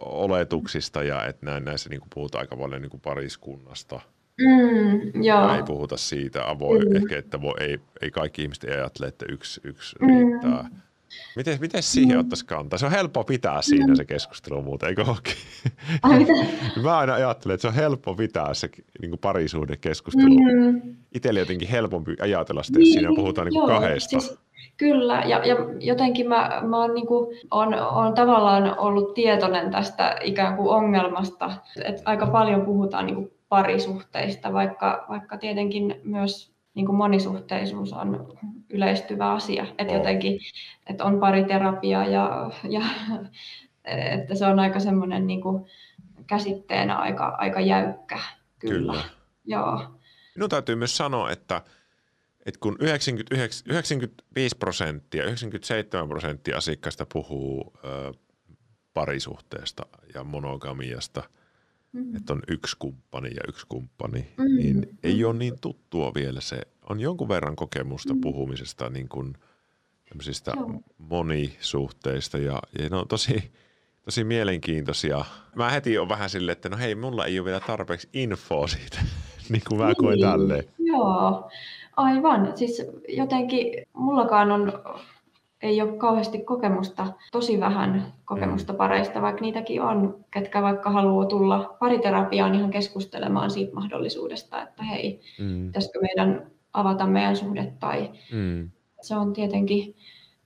oletuksista ja että näissä niin puhutaan aika paljon niin pariskunnasta – Mm, joo. Ei puhuta siitä avoin, mm. ehkä että voi, ei, ei kaikki ihmiset ajattele, että yksi, yksi mm. riittää. Miten, miten siihen mm. ottaisi kantaa? Se on helppo pitää siinä se keskustelu muuten, eikö olekin? Mä aina ajattelen, että se on helppo pitää se niin parisuuden keskustelu. Mm. Itselle jotenkin helpompi ajatella sitä, niin, siinä puhutaan niin kahdesta. Siis, kyllä, ja, ja jotenkin mä, mä oon, niin kuin, on, on tavallaan ollut tietoinen tästä ikään kuin ongelmasta, että aika paljon puhutaan niin kuin parisuhteista, vaikka, vaikka tietenkin myös niin kuin monisuhteisuus on yleistyvä asia. Että jotenkin, että on pariterapia ja, ja että se on aika semmoinen niin kuin käsitteenä aika, aika jäykkä. Kyllä. kyllä. Joo. Minun täytyy myös sanoa, että, että kun 99, 95 prosenttia, 97 prosenttia asiakkaista puhuu ö, parisuhteesta ja monogamiasta – mm. että on yksi kumppani ja yksi kumppani, mm. niin ei ole niin tuttua vielä se. On jonkun verran kokemusta mm. puhumisesta niin kuin tämmöisistä Joo. monisuhteista ja, ja ne on tosi, tosi mielenkiintoisia. Mä heti on vähän silleen, että no hei, mulla ei ole vielä tarpeeksi infoa siitä, niin kuin mä koen niin. tälleen. Joo, aivan. Siis jotenkin mullakaan on ei ole kauheasti kokemusta, tosi vähän kokemusta mm. pareista, vaikka niitäkin on, ketkä vaikka haluaa tulla pariterapiaan ihan keskustelemaan siitä mahdollisuudesta, että hei, mm. pitäisikö meidän avata meidän suhde tai mm. se on tietenkin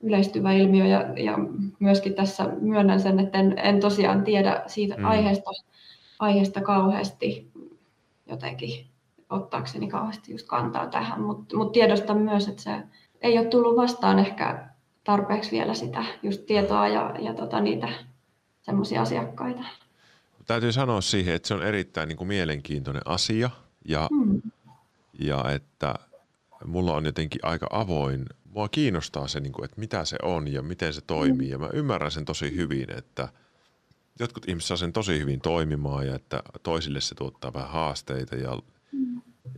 yleistyvä ilmiö ja, ja myöskin tässä myönnän sen, että en, en tosiaan tiedä siitä mm. aiheesta, aiheesta kauheasti jotenkin ottaakseni kauheasti just kantaa tähän, mutta mut tiedostan myös, että se ei ole tullut vastaan ehkä tarpeeksi vielä sitä just tietoa ja, ja tota, niitä semmoisia asiakkaita. Täytyy sanoa siihen, että se on erittäin niin kuin mielenkiintoinen asia ja, mm. ja että mulla on jotenkin aika avoin. Mua kiinnostaa se, niin kuin, että mitä se on ja miten se toimii mm. ja mä ymmärrän sen tosi hyvin, että jotkut ihmiset saa sen tosi hyvin toimimaan ja että toisille se tuottaa vähän haasteita ja.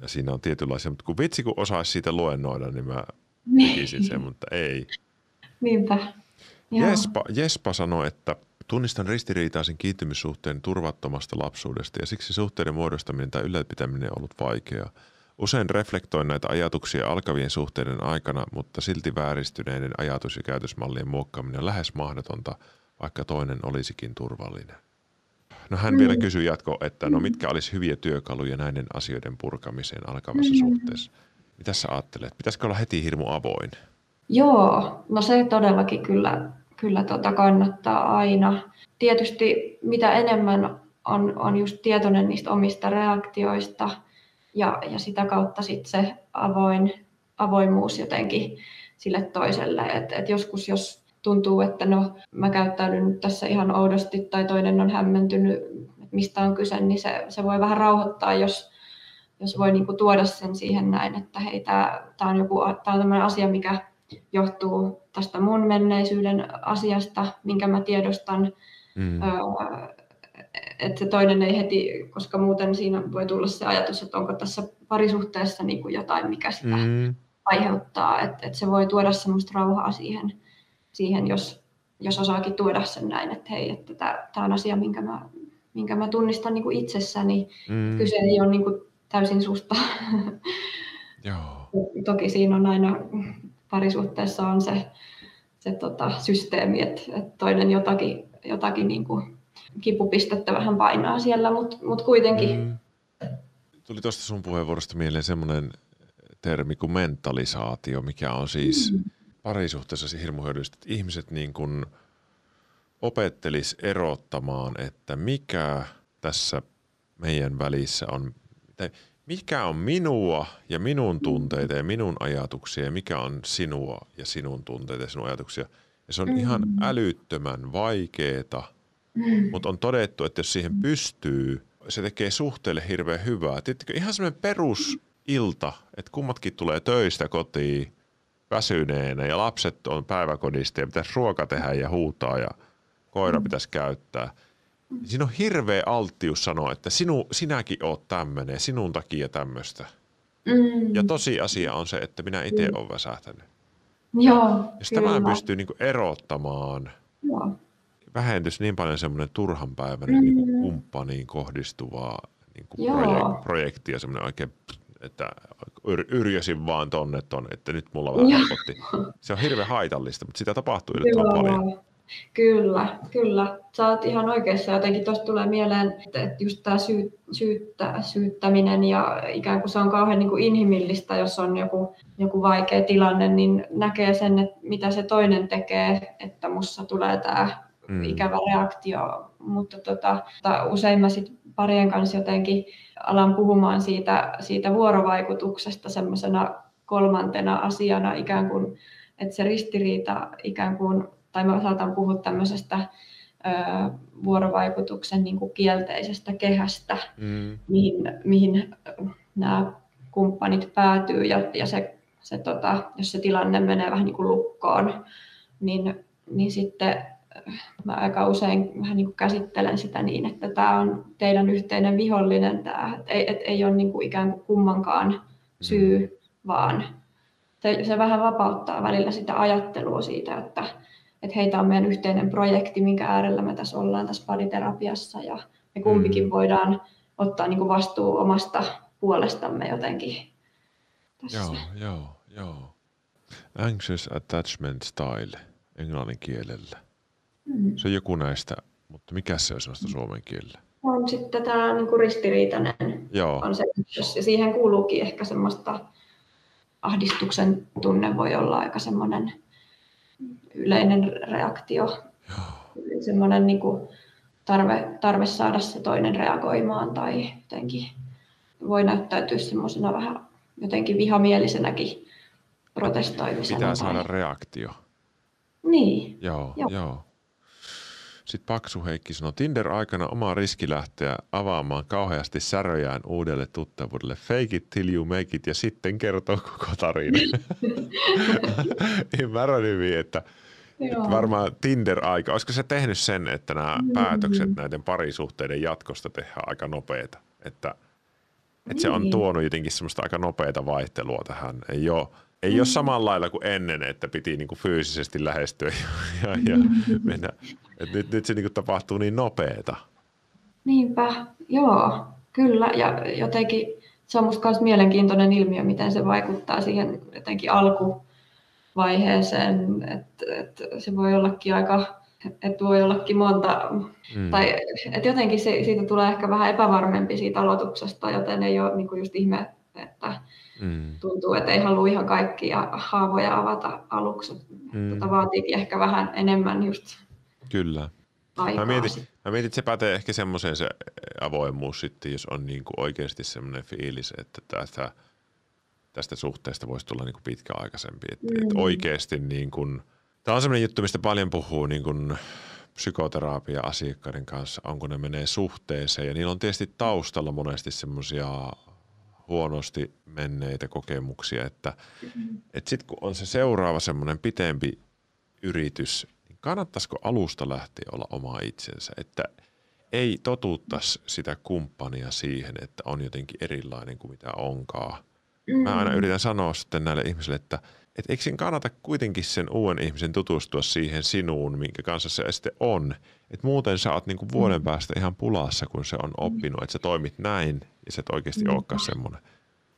Ja siinä on tietynlaisia, mutta kun vitsi kun osaisi siitä luennoida, niin mä niin. tekisin sen, mutta ei. Niinpä. Jespa, Jespa sanoi, että tunnistan ristiriitaisen kiintymyssuhteen turvattomasta lapsuudesta ja siksi suhteiden muodostaminen tai ylläpitäminen on ollut vaikeaa. Usein reflektoin näitä ajatuksia alkavien suhteiden aikana, mutta silti vääristyneiden ajatus- ja käytösmallien muokkaaminen on lähes mahdotonta, vaikka toinen olisikin turvallinen. No hän mm. vielä kysyy jatko, että no mitkä olisi hyviä työkaluja näiden asioiden purkamiseen alkavassa mm. suhteessa. Mitä sä ajattelet? Pitäisikö olla heti hirmu avoin? Joo, no se todellakin kyllä, kyllä tota kannattaa aina. Tietysti mitä enemmän on, on just tietoinen niistä omista reaktioista ja, ja sitä kautta sitten se avoin, avoimuus jotenkin sille toiselle. Et, et joskus jos tuntuu, että no mä käyttäydyn nyt tässä ihan oudosti tai toinen on hämmentynyt, että mistä on kyse, niin se, se voi vähän rauhoittaa, jos, jos voi niin kuin tuoda sen siihen näin, että hei, tämä on joku tää on asia, mikä johtuu tästä mun menneisyyden asiasta, minkä mä tiedostan, mm. öö, että se toinen ei heti, koska muuten siinä voi tulla se ajatus, että onko tässä parisuhteessa niin kuin jotain, mikä sitä mm. aiheuttaa, että, että se voi tuoda semmoista rauhaa siihen, siihen jos, jos osaakin tuoda sen näin, että hei, että tämä on asia, minkä mä, minkä mä tunnistan niin kuin itsessäni, mm. kyse ei ole niin kuin täysin susta. Joo. Toki siinä on aina parisuhteessa on se, se tota, systeemi, että, että toinen jotakin, jotakin niin kuin kipupistettä vähän painaa siellä, mutta mut kuitenkin. Mm. Tuli tuosta sun puheenvuorosta mieleen semmoinen termi kuin mentalisaatio, mikä on siis mm. Parisuhteessa hirmu hyödyllistä, että ihmiset niin kuin opettelis erottamaan, että mikä tässä meidän välissä on, tai mikä on minua ja minun tunteita ja minun ajatuksia ja mikä on sinua ja sinun tunteita ja sinun ajatuksia. Ja se on mm. ihan älyttömän vaikeeta, mm. mutta on todettu, että jos siihen pystyy, se tekee suhteelle hirveän hyvää. Tiedättekö, ihan semmoinen perusilta, että kummatkin tulee töistä kotiin väsyneenä ja lapset on päiväkodista ja pitäisi ruoka tehdä ja huutaa ja koira mm. pitäisi käyttää – siinä on hirveä alttius sanoa, että sinu, sinäkin oot tämmöinen, sinun takia tämmöistä. Mm. Ja tosiasia on se, että minä itse mm. olen väsähtänyt. Joo, Jos tämän pystyy niin erottamaan, Joo. vähentyisi niin paljon semmoinen turhanpäiväinen mm. niin kumppaniin kohdistuvaa niin kuin projek- projekti ja semmoinen oikein, että yr- yrjösin vaan tonne ton, että nyt mulla vähän helpotti. Se on hirveän haitallista, mutta sitä tapahtuu yllättävän paljon. Kyllä, kyllä. Sä oot ihan oikeassa. Jotenkin tuosta tulee mieleen, että just tämä syy, syyttä, syyttäminen ja ikään kuin se on kauhean niin kuin inhimillistä, jos on joku, joku vaikea tilanne, niin näkee sen, että mitä se toinen tekee, että mussa tulee tämä mm. ikävä reaktio. Mutta tota, usein mä sit parien kanssa jotenkin alan puhumaan siitä, siitä vuorovaikutuksesta semmoisena kolmantena asiana ikään kuin, että se ristiriita ikään kuin tai mä saatan puhua tämmöisestä ö, vuorovaikutuksen niin kuin kielteisestä kehästä, mm. mihin, mihin nämä kumppanit päätyy ja, ja se, se, tota, jos se tilanne menee vähän niin kuin lukkoon, niin, niin sitten mä aika usein vähän niin kuin käsittelen sitä niin, että tämä on teidän yhteinen vihollinen, tämä, että ei, et ei ole niin kuin ikään kuin kummankaan syy, mm. vaan se, se vähän vapauttaa välillä sitä ajattelua siitä, että, että heitä on meidän yhteinen projekti, minkä äärellä me tässä ollaan tässä pariterapiassa ja me kumpikin mm. voidaan ottaa niin kuin vastuu omasta puolestamme jotenkin. Tässä. Joo, joo, joo. Anxious attachment style englannin kielellä. Mm. Se on joku näistä, mutta mikä se on sellaista suomen kielellä? On sitten tämä niin kuin ristiriitainen. Joo. On se, ja siihen kuuluukin ehkä semmoista ahdistuksen tunne voi olla aika semmoinen yleinen reaktio. Semmoinen niin kuin tarve, tarve saada se toinen reagoimaan tai jotenkin voi näyttäytyä semmoisena vähän jotenkin vihamielisenäkin protestoimisena. Pitää saada reaktio. Niin. Joo, joo. joo. Sitten Paksu Heikki sanoi, Tinder-aikana oma riski lähteä avaamaan kauheasti säröjään uudelle tuttavuudelle. Fake it till you make it ja sitten kertoo koko tarina. Ymmärrän hyvin, että Joo. varmaan Tinder-aika, olisiko se tehnyt sen, että nämä mm. päätökset näiden parisuhteiden jatkosta tehdään aika nopeita, että, että se on niin. tuonut jotenkin semmoista aika nopeata vaihtelua tähän. Ei ole, ei mm. ole samalla lailla kuin ennen, että piti niinku fyysisesti lähestyä ja, ja, ja mennä. Et nyt, nyt se niinku tapahtuu niin nopeeta. Niinpä, joo, kyllä. Ja jotenkin se on myös mielenkiintoinen ilmiö, miten se vaikuttaa siihen jotenkin alku, vaiheeseen, että, että se voi ollakin aika, että voi ollakin monta, mm. tai että jotenkin se, siitä tulee ehkä vähän epävarmempi siitä aloituksesta, joten ei ole niin kuin just ihme, että mm. tuntuu, että ei halua ihan kaikkia haavoja avata aluksi. Mm. Tota vaatiikin ehkä vähän enemmän just Kyllä. Mä mietin, mä mietin, että se pätee ehkä semmoiseen se avoimuus sitten, jos on niin kuin oikeasti semmoinen fiilis, että tästä – tästä suhteesta voisi tulla niin kuin pitkäaikaisempi. Että mm. et oikeasti niin kuin, tämä on sellainen juttu, mistä paljon puhuu niin kuin psykoterapia-asiakkaiden kanssa, on kun ne menee suhteeseen. Ja niillä on tietysti taustalla monesti semmoisia huonosti menneitä kokemuksia, että et sitten kun on se seuraava semmoinen pitempi yritys, kannattaisiko alusta lähteä olla oma itsensä, että ei totuuttaisi sitä kumppania siihen, että on jotenkin erilainen kuin mitä onkaan. Mä aina yritän sanoa sitten näille ihmisille, että et eikö sen kannata kuitenkin sen uuden ihmisen tutustua siihen sinuun, minkä kanssa se sitten on. Et muuten sä oot niinku vuoden päästä ihan pulassa, kun se on oppinut, että sä toimit näin ja sä et oikeasti olekaan semmoinen.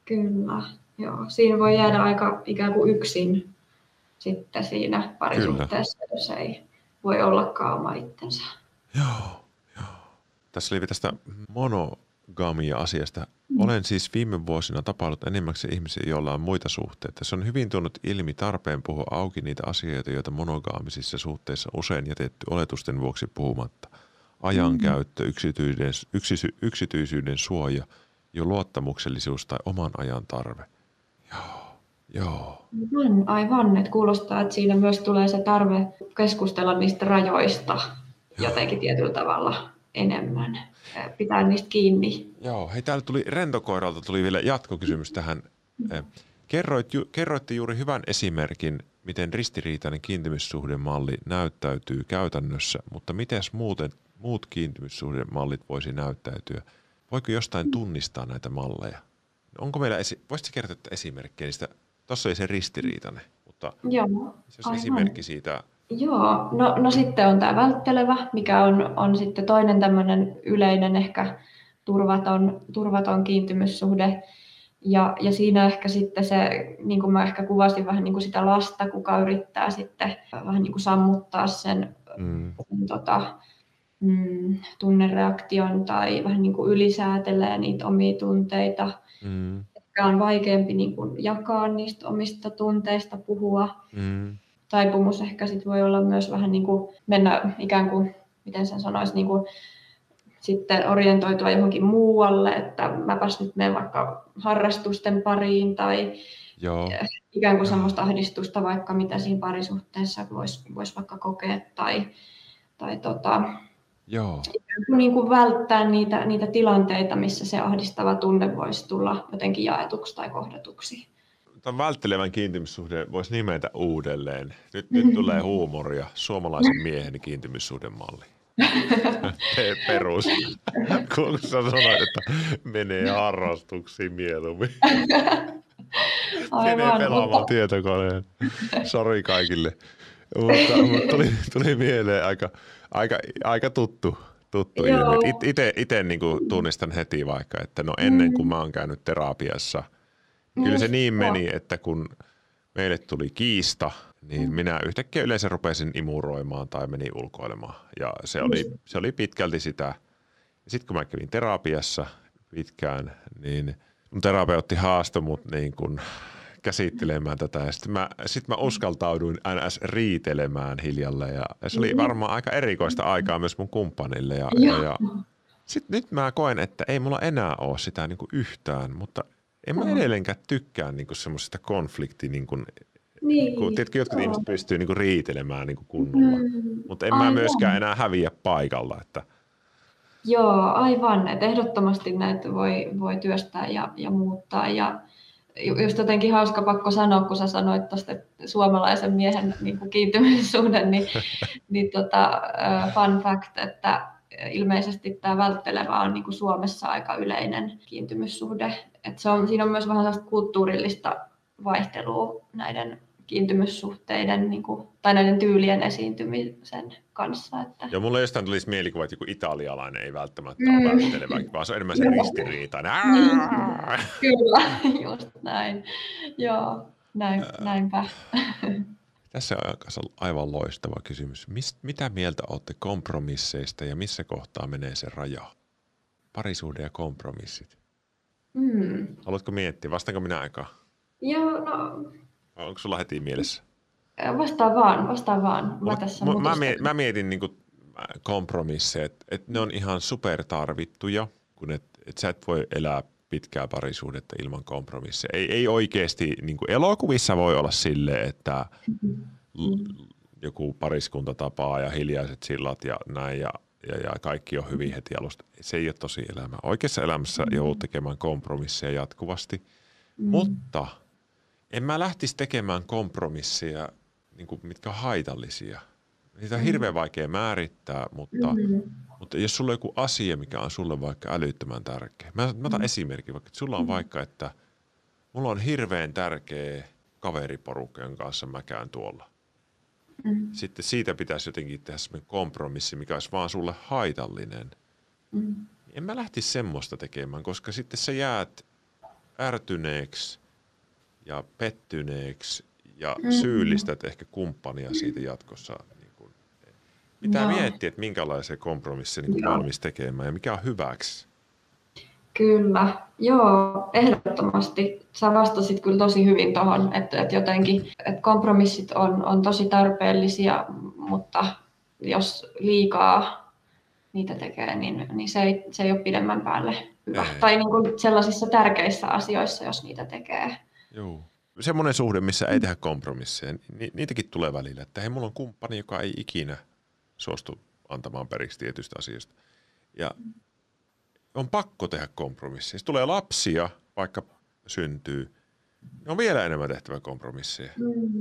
Kyllä, joo. Siinä voi jäädä aika ikään kuin yksin sitten siinä parisuhteessa, Kyllä. jos ei voi ollakaan oma itsensä. Joo, joo. Tässä oli tästä monogamia-asiasta. Mm. Olen siis viime vuosina tapaillut enimmäkseen ihmisiä, joilla on muita suhteita. Se on hyvin tuonut ilmi tarpeen puhua auki niitä asioita, joita monogaamisissa suhteissa usein jätetty oletusten vuoksi puhumatta. Ajankäyttö, mm. yksityisyyden, yksisy, yksityisyyden suoja, jo luottamuksellisuus tai oman ajan tarve. Joo. Joo. Aivan, aivan. Että kuulostaa, että siinä myös tulee se tarve keskustella niistä rajoista Joo. jotenkin tietyllä tavalla enemmän. Pitää niistä kiinni. Joo, hei täällä tuli Rentokoiralta tuli vielä jatkokysymys tähän. Kerroit, ju, kerroitte juuri hyvän esimerkin, miten ristiriitainen kiintymyssuhdemalli näyttäytyy käytännössä, mutta miten muuten muut kiintymyssuhdemallit voisi näyttäytyä? Voiko jostain tunnistaa näitä malleja? Onko meillä, esi- voisitko kertoa esimerkkejä niistä Tuossa oli se ristiriitainen, mutta Joo, se olisi esimerkki siitä. Joo, no, no sitten on tämä välttelevä, mikä on, on sitten toinen tämmöinen yleinen ehkä turvaton, turvaton kiintymyssuhde. Ja, ja siinä ehkä sitten se, niin kuin mä ehkä kuvasin vähän niin kuin sitä lasta, kuka yrittää sitten vähän niin kuin sammuttaa sen, mm. sen tota, mm, tunnereaktion tai vähän niin kuin ylisäätelee niitä omia tunteita. Mm ehkä on vaikeampi niin kuin jakaa niistä omista tunteista, puhua. Mm. Taipumus ehkä sit voi olla myös vähän niin kuin mennä ikään kuin, miten sen sanoisi, niin kuin sitten orientoitua johonkin muualle, että mäpäs nyt menen vaikka harrastusten pariin tai Joo. ikään kuin semmoista ahdistusta vaikka mitä siinä parisuhteessa voisi vois vaikka kokea tai, tai tota, Joo. Niin kuin välttää niitä, niitä tilanteita, missä se ahdistava tunne voisi tulla jotenkin jaetuksi tai kohdatuksi. Tämän välttelevän kiintymyssuhde voisi nimetä uudelleen. Nyt, nyt tulee huumoria. Suomalaisen miehen kiintymyssuhdemalli. Perus. Kun sä sanoit, että menee harrastuksiin mieluummin. Aivan, menee pelaamaan mutta... tietokoneen. Sori kaikille. Mutta, mutta tuli, tuli mieleen aika, aika, aika tuttu, tuttu ilmi. It, itse niin tunnistan heti vaikka, että no ennen kuin mä oon käynyt terapiassa, kyllä se niin meni, että kun meille tuli kiista, niin mm. minä yhtäkkiä yleensä rupesin imuroimaan tai menin ulkoilemaan. Ja se oli, se oli pitkälti sitä. Sitten kun mä kävin terapiassa pitkään, niin mun terapeutti haastoi mut niin kuin käsittelemään tätä. Ja sitten mä, sit mä uskaltauduin ns. riitelemään hiljalleen ja se oli mm. varmaan aika erikoista aikaa myös mun kumppanille. Ja, ja, ja sitten nyt mä koen, että ei mulla enää ole sitä niin kuin yhtään, mutta en mä edelleenkään tykkää niin kuin semmoisesta konflikti, niin kuin, niin. Kun, tiedätkö, jotkut oh. ihmiset pystyy niin kuin riitelemään niin kuin kunnolla, mm. mutta en aivan. mä myöskään enää häviä paikalla. Että... Joo, aivan. Et ehdottomasti näitä voi, voi työstää ja, ja muuttaa. Ja, just jotenkin hauska pakko sanoa, kun sä sanoit tuosta suomalaisen miehen niin kuin kiintymyssuhde, niin, niin tota, fun fact, että ilmeisesti tämä välttelevä on niin kuin Suomessa aika yleinen kiintymyssuhde. Et se on, siinä on myös vähän kulttuurillista vaihtelua näiden kiintymyssuhteiden niin kuin, tai näiden tyylien esiintymisen kanssa. Että... Joo, mulle jostain tulisi mielikuva, että joku italialainen ei välttämättä mm. ole välttelevä, vaan se on enemmän se ristiriitainen. Kyllä, just näin. Joo, näin, näinpä. Tässä on aivan loistava kysymys. Mist, mitä mieltä olette kompromisseista ja missä kohtaa menee se raja? Parisuhde ja kompromissit. Mm. Haluatko miettiä? Vastaanko minä aikaa? Joo, no Onko sulla heti mielessä? Vastaa vaan, vastaa vaan. Mä, tässä mä, mä, mietin, mä mietin niin kompromisseja, että et ne on ihan super tarvittuja, kun et, et sä et voi elää pitkää parisuudetta ilman kompromisseja. Ei, ei oikeasti, niin elokuvissa voi olla silleen, että mm-hmm. joku pariskunta tapaa ja hiljaiset sillat ja näin ja ja, ja kaikki on hyvin heti alusta. Se ei ole tosi elämä. Oikeassa elämässä mm. joudut tekemään kompromisseja jatkuvasti, mm. mutta en mä lähtisi tekemään kompromisseja, niin kuin, mitkä on haitallisia. Niitä on mm. hirveän vaikea määrittää, mutta, mm. mutta jos sulla on joku asia, mikä on sulle vaikka älyttömän tärkeä. Mä, mä otan mm. esimerkin, vaikka että sulla on mm. vaikka, että mulla on hirveän tärkeä kaveriporukka, jonka kanssa mä käyn tuolla. Mm. Sitten siitä pitäisi jotenkin tehdä semmoinen kompromissi, mikä olisi vaan sulle haitallinen. Mm. En mä lähtisi semmoista tekemään, koska sitten sä jäät ärtyneeksi ja pettyneeksi ja mm. syyllistät ehkä kumppania siitä jatkossa. Niin kun, pitää no. miettiä, että minkälaisen kompromissin niin valmis tekemään ja mikä on hyväksi. Kyllä, joo, ehdottomasti. Sä vastasit kyllä tosi hyvin tuohon, että, että jotenkin että kompromissit on, on tosi tarpeellisia, mutta jos liikaa niitä tekee, niin, niin se, ei, se ei ole pidemmän päälle hyvä. Ei. Tai niin kuin sellaisissa tärkeissä asioissa, jos niitä tekee. Joo. Semmoinen suhde, missä ei tehdä kompromisseja, ni, niitäkin tulee välillä. Että hei, mulla on kumppani, joka ei ikinä suostu antamaan periksi tietystä asiasta. Ja on pakko tehdä kompromisseja. Jos tulee lapsia, vaikka syntyy, niin on vielä enemmän tehtävä kompromisseja.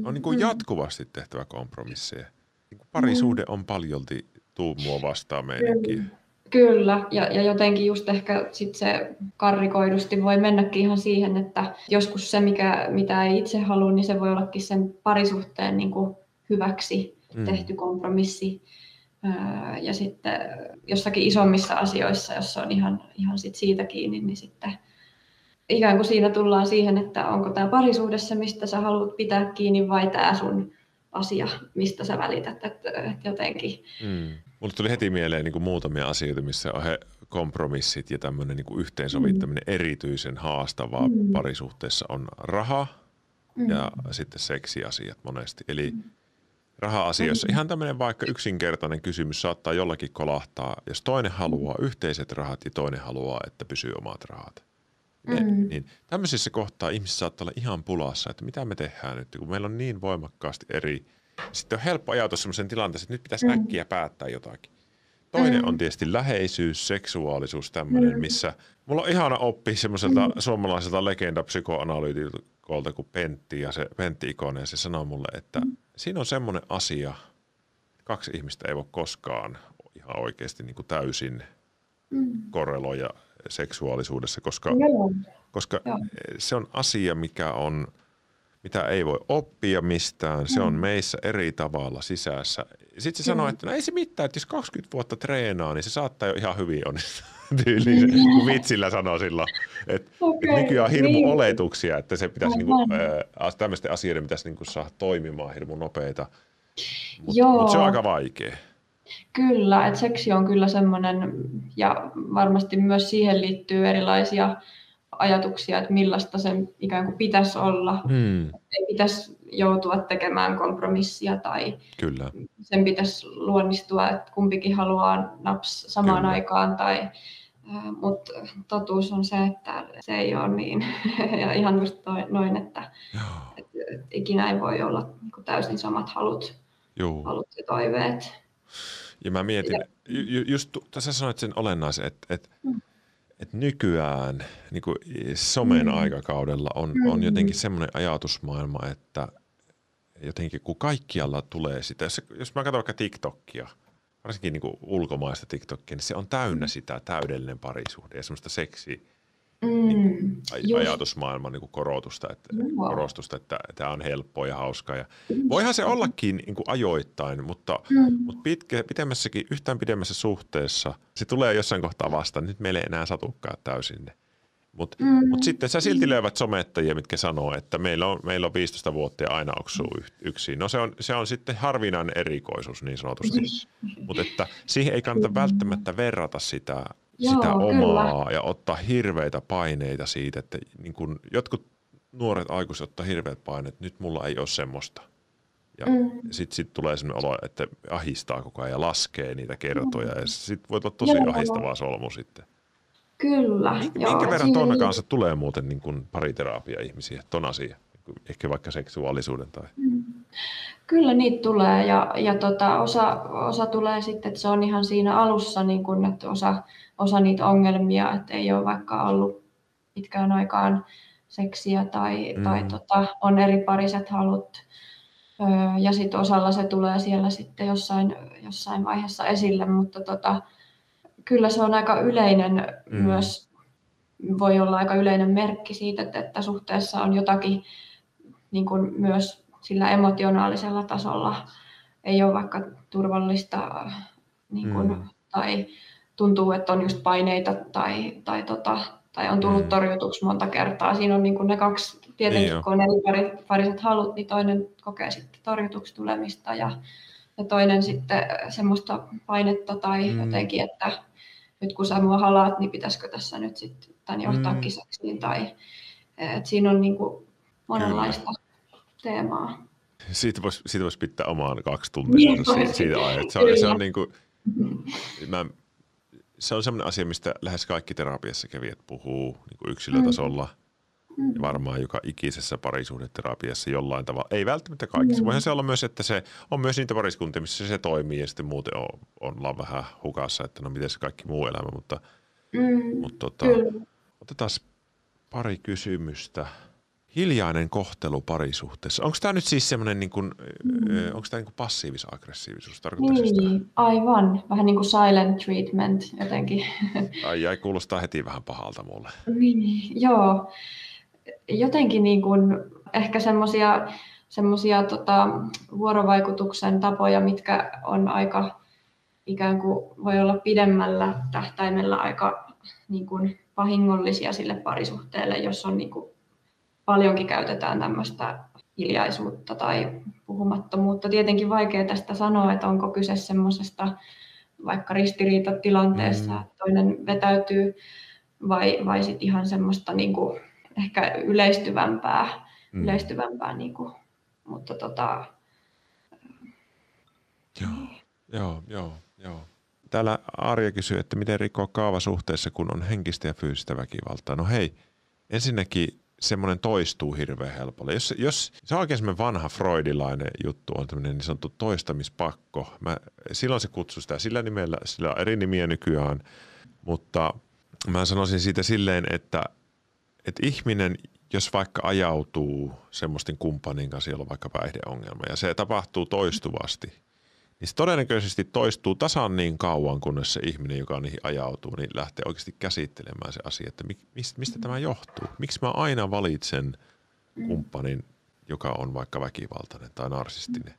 On niin kuin jatkuvasti tehtävä kompromisseja. Niin kuin parisuhde on paljolti tuumua vastaan meidänkin. Kyllä, ja, ja jotenkin just ehkä sit se karrikoidusti voi mennäkin ihan siihen, että joskus se, mikä, mitä ei itse halua, niin se voi ollakin sen parisuhteen niin kuin hyväksi mm. tehty kompromissi. Ja sitten jossakin isommissa asioissa, jos on ihan, ihan sit siitä kiinni, niin sitten ikään kuin siinä tullaan siihen, että onko tämä parisuudessa, mistä sä haluat pitää kiinni, vai tämä sun asia, mistä sä välität, että, että jotenkin. Mm. Mulle tuli heti mieleen niin kuin muutamia asioita, missä on he kompromissit ja tämmöinen niin kuin yhteensovittaminen mm. erityisen haastavaa mm. parisuhteessa on raha mm. ja sitten seksiasiat monesti. Eli mm raha-asioissa. Ihan tämmöinen vaikka yksinkertainen kysymys saattaa jollakin kolahtaa, jos toinen haluaa yhteiset rahat ja toinen haluaa, että pysyy omat rahat. Mm. niin tämmöisissä kohtaa ihmiset saattaa olla ihan pulassa, että mitä me tehdään nyt, kun meillä on niin voimakkaasti eri. Sitten on helppo ajatus sellaisen tilanteeseen, että nyt pitäisi mm. äkkiä päättää jotakin. Toinen mm. on tietysti läheisyys, seksuaalisuus, tämmöinen, mm. missä mulla on ihana oppi semmoiselta mm. suomalaiselta legendapsykoanalyytikolta kuin Pentti ja se Pentti Ikonen, ja se sanoo mulle, että mm siinä on semmoinen asia, kaksi ihmistä ei voi koskaan ihan oikeasti niin kuin täysin mm. korreloida seksuaalisuudessa, koska, koska se on asia, mikä on, mitä ei voi oppia mistään. Se on mm. meissä eri tavalla sisässä. Sitten se sanoo, että no ei se mitään, että jos 20 vuotta treenaa, niin se saattaa jo ihan hyvin onnistua. Tyyliin kun vitsillä sanoo silloin, että, okay. että nykyään on hirmu niin. oletuksia, että se pitäisi, niin kuin, äh, tämmöisten asioiden pitäisi niin kuin saada toimimaan hirmu nopeita. Mutta mut se on aika vaikea. Kyllä, että seksi on kyllä semmoinen, ja varmasti myös siihen liittyy erilaisia ajatuksia, että millaista sen ikään kuin pitäisi olla. Hmm. Ei pitäisi joutua tekemään kompromissia tai Kyllä. sen pitäisi luonnistua, että kumpikin haluaa naps samaan Kyllä. aikaan. Tai, mutta totuus on se, että se ei ole niin. ja ihan just noin, että, että, että ikinä ei voi olla niin täysin samat halut, Joo. halut ja toiveet. Ja mä mietin, ju, just tässä sanoit sen olennaisen, että, että mm että nykyään niin kuin somen mm. aikakaudella on, on mm. jotenkin semmoinen ajatusmaailma, että jotenkin kun kaikkialla tulee sitä, jos, jos mä katson vaikka TikTokia, varsinkin niin kuin ulkomaista TikTokia, niin se on täynnä mm. sitä täydellinen parisuhde ja semmoista seksi mm, niin aj- ajatusmaailman niin kuin korotusta, että, wow. korostusta, että tämä on helppoa ja hauskaa. Ja voihan se ollakin niin kuin ajoittain, mutta, mm. mutta pitkä, pidemmässäkin, yhtään pidemmässä suhteessa se tulee jossain kohtaa vastaan. Nyt meille ei enää satukaan täysin ne. Mutta mm. mut sitten sä silti löydät somettajia, mitkä sanoo, että meillä on, meillä on 15 vuotta ja aina oksuu yksin. No se on, se on sitten harvinainen erikoisuus niin sanotusti. Mutta että siihen ei kannata välttämättä verrata sitä Joo, sitä omaa kyllä. ja ottaa hirveitä paineita siitä, että niin kun jotkut nuoret aikuiset ottaa hirveät paineet, nyt mulla ei ole semmoista. Ja mm. sitten sit tulee sellainen olo, että ahistaa koko ajan ja laskee niitä kertoja. Mm. Ja sitten voi olla tosi Joo. ahistavaa solmu sitten. Kyllä. Minkä, joo, minkä verran tuon kanssa tulee muuten niin kuin pariterapia ihmisiä, ton asia? ehkä vaikka seksuaalisuuden tai... Mm. Kyllä niitä tulee ja, ja tota, osa, osa tulee sitten, että se on ihan siinä alussa, niin kun, että osa, osa niitä ongelmia, että ei ole vaikka ollut pitkään aikaan seksiä tai, mm. tai tota, on eri pariset halut. Ja sitten osalla se tulee siellä sitten jossain, jossain vaiheessa esille, mutta tota, kyllä se on aika yleinen mm. myös, voi olla aika yleinen merkki siitä, että, että suhteessa on jotakin niin kuin myös sillä emotionaalisella tasolla ei ole vaikka turvallista niin kuin, mm. tai tuntuu, että on just paineita tai, tai, tota, tai on tullut mm. torjutuksi monta kertaa. Siinä on niin kuin ne kaksi, tietenkin niin kun on eri pariset halut, niin toinen kokee sitten torjutuksi tulemista ja, ja toinen sitten semmoista painetta tai mm. jotenkin, että nyt kun sä mua halaat, niin pitäisikö tässä nyt sitten tämän johtaa mm. kisaksiin tai että siinä on niin kuin monenlaista Kyllä teemaa. Siitä voisi, siitä voisi pitää omaan kaksi tuntia niin, siitä, siitä aiheesta. Se on, se on, niin kuin, mä, se on sellainen asia, mistä lähes kaikki terapiassa kävijät puhuu niin kuin yksilötasolla. Mm. Ja varmaan joka ikisessä parisuhdeterapiassa jollain tavalla. Ei välttämättä kaikissa. Mm. Voihan se olla myös, että se on myös niitä pariskuntia, missä se toimii ja sitten muuten on, ollaan vähän hukassa, että no miten se kaikki muu elämä. Mutta, mm. mutta tota, otetaan pari kysymystä hiljainen kohtelu parisuhteessa. Onko tämä nyt siis semmoinen, niin kuin, mm. onko tämä niin passiivis-aggressiivisuus? Niin, sitä? aivan. Vähän niin kuin silent treatment jotenkin. Ai jäi, kuulostaa heti vähän pahalta mulle. Niin, joo. Jotenkin niin kuin, ehkä semmoisia semmoisia tota, vuorovaikutuksen tapoja, mitkä on aika ikään kuin voi olla pidemmällä tähtäimellä aika niin kuin, vahingollisia sille parisuhteelle, jos on niin kuin, paljonkin käytetään tämmöistä hiljaisuutta tai puhumattomuutta. Tietenkin vaikea tästä sanoa, että onko kyse semmoisesta vaikka ristiriitatilanteessa, mm. että toinen vetäytyy vai, vai sitten ihan semmoista niin kuin, ehkä yleistyvämpää, mm. yleistyvämpää niin kuin, mutta tota, Joo, joo, joo, joo. Täällä Arja kysyy, että miten rikkoa kaava suhteessa, kun on henkistä ja fyysistä väkivaltaa. No hei, ensinnäkin semmoinen toistuu hirveän helpolla. Jos, jos se on oikein semmoinen vanha freudilainen juttu, on tämmöinen niin sanottu toistamispakko. Mä, silloin se kutsui sitä sillä nimellä, sillä on eri nimiä nykyään, mutta mä sanoisin siitä silleen, että, että ihminen, jos vaikka ajautuu semmoisten kumppanin kanssa, jolla on vaikka päihdeongelma, ja se tapahtuu toistuvasti – niin se todennäköisesti toistuu tasan niin kauan, kunnes se ihminen, joka niihin ajautuu, niin lähtee oikeasti käsittelemään se asia, että mistä, tämä johtuu. Miksi mä aina valitsen kumppanin, joka on vaikka väkivaltainen tai narsistinen.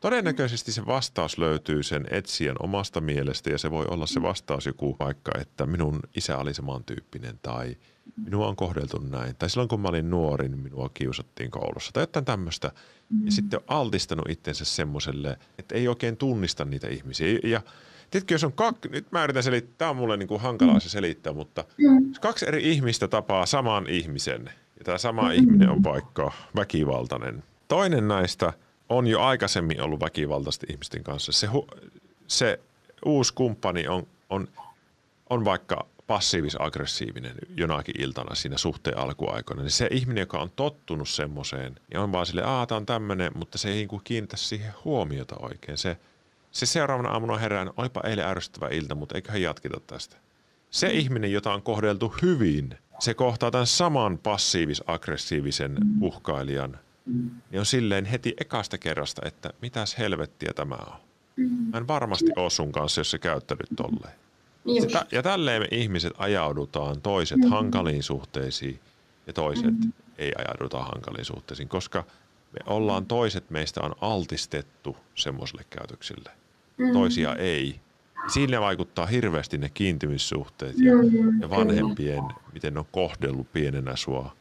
Todennäköisesti se vastaus löytyy sen etsijän omasta mielestä ja se voi olla se vastaus joku vaikka, että minun isä oli samantyyppinen tai minua on kohdeltu näin. Tai silloin kun mä olin nuori, niin minua kiusattiin koulussa tai jotain tämmöistä. Mm. Ja sitten on altistanut itsensä semmoiselle, että ei oikein tunnista niitä ihmisiä. Ja tiedätkö, jos on kaksi, nyt mä yritän selittää, tämä on mulle niin kuin hankalaa mm. se selittää, mutta mm. jos kaksi eri ihmistä tapaa saman ihmisen ja tämä sama mm. ihminen on vaikka väkivaltainen. Toinen näistä on jo aikaisemmin ollut väkivaltaisesti ihmisten kanssa. Se, se uusi kumppani on, on, on vaikka passiivis-aggressiivinen jonakin iltana siinä suhteen alkuaikoina, niin se ihminen, joka on tottunut semmoiseen, niin on vaan sille, aah, tämä on tämmöinen, mutta se ei niin kiinnitä siihen huomiota oikein. Se, se seuraavana aamuna herään, olipa eilen ärsyttävä ilta, mutta eiköhän jatketa tästä. Se mm. ihminen, jota on kohdeltu hyvin, se kohtaa tämän saman passiivis-aggressiivisen uhkailijan, niin on silleen heti ekasta kerrasta, että mitäs helvettiä tämä on. Mm. Mä en varmasti ole sun kanssa, jos se käyttänyt tolleen. Sitä, ja tälleen me ihmiset ajaudutaan toiset mm-hmm. hankaliin suhteisiin ja toiset mm-hmm. ei ajauduta hankaliin suhteisiin, koska me ollaan toiset meistä on altistettu semmoiselle käytöksille. Mm-hmm. Toisia ei. Siinä vaikuttaa hirveästi ne kiintymyssuhteet ja, mm-hmm. ja vanhempien, miten ne on kohdellut pienenä sua.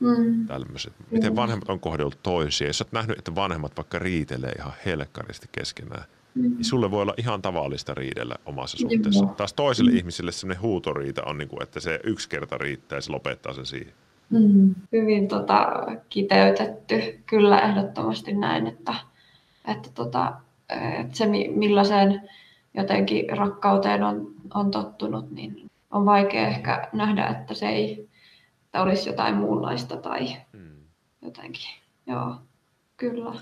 Mm. Tällaiset. Miten vanhemmat on kohdellut toisia. Jos olet nähnyt, että vanhemmat vaikka riitelee ihan helkkaristi keskenään. Niin sulle voi olla ihan tavallista riidellä omassa suhteessa. Joo. Taas toiselle mm. ihmiselle sellainen huutoriita on, niin kuin, että se yksi kerta riittää ja se lopettaa sen siihen. Mm. Hyvin tota, kiteytetty. Kyllä ehdottomasti näin, että, että, tota, että se millaiseen jotenkin rakkauteen on, on tottunut, niin on vaikea ehkä nähdä, että se ei että olisi jotain muunlaista tai mm. jotenkin. Joo, kyllä.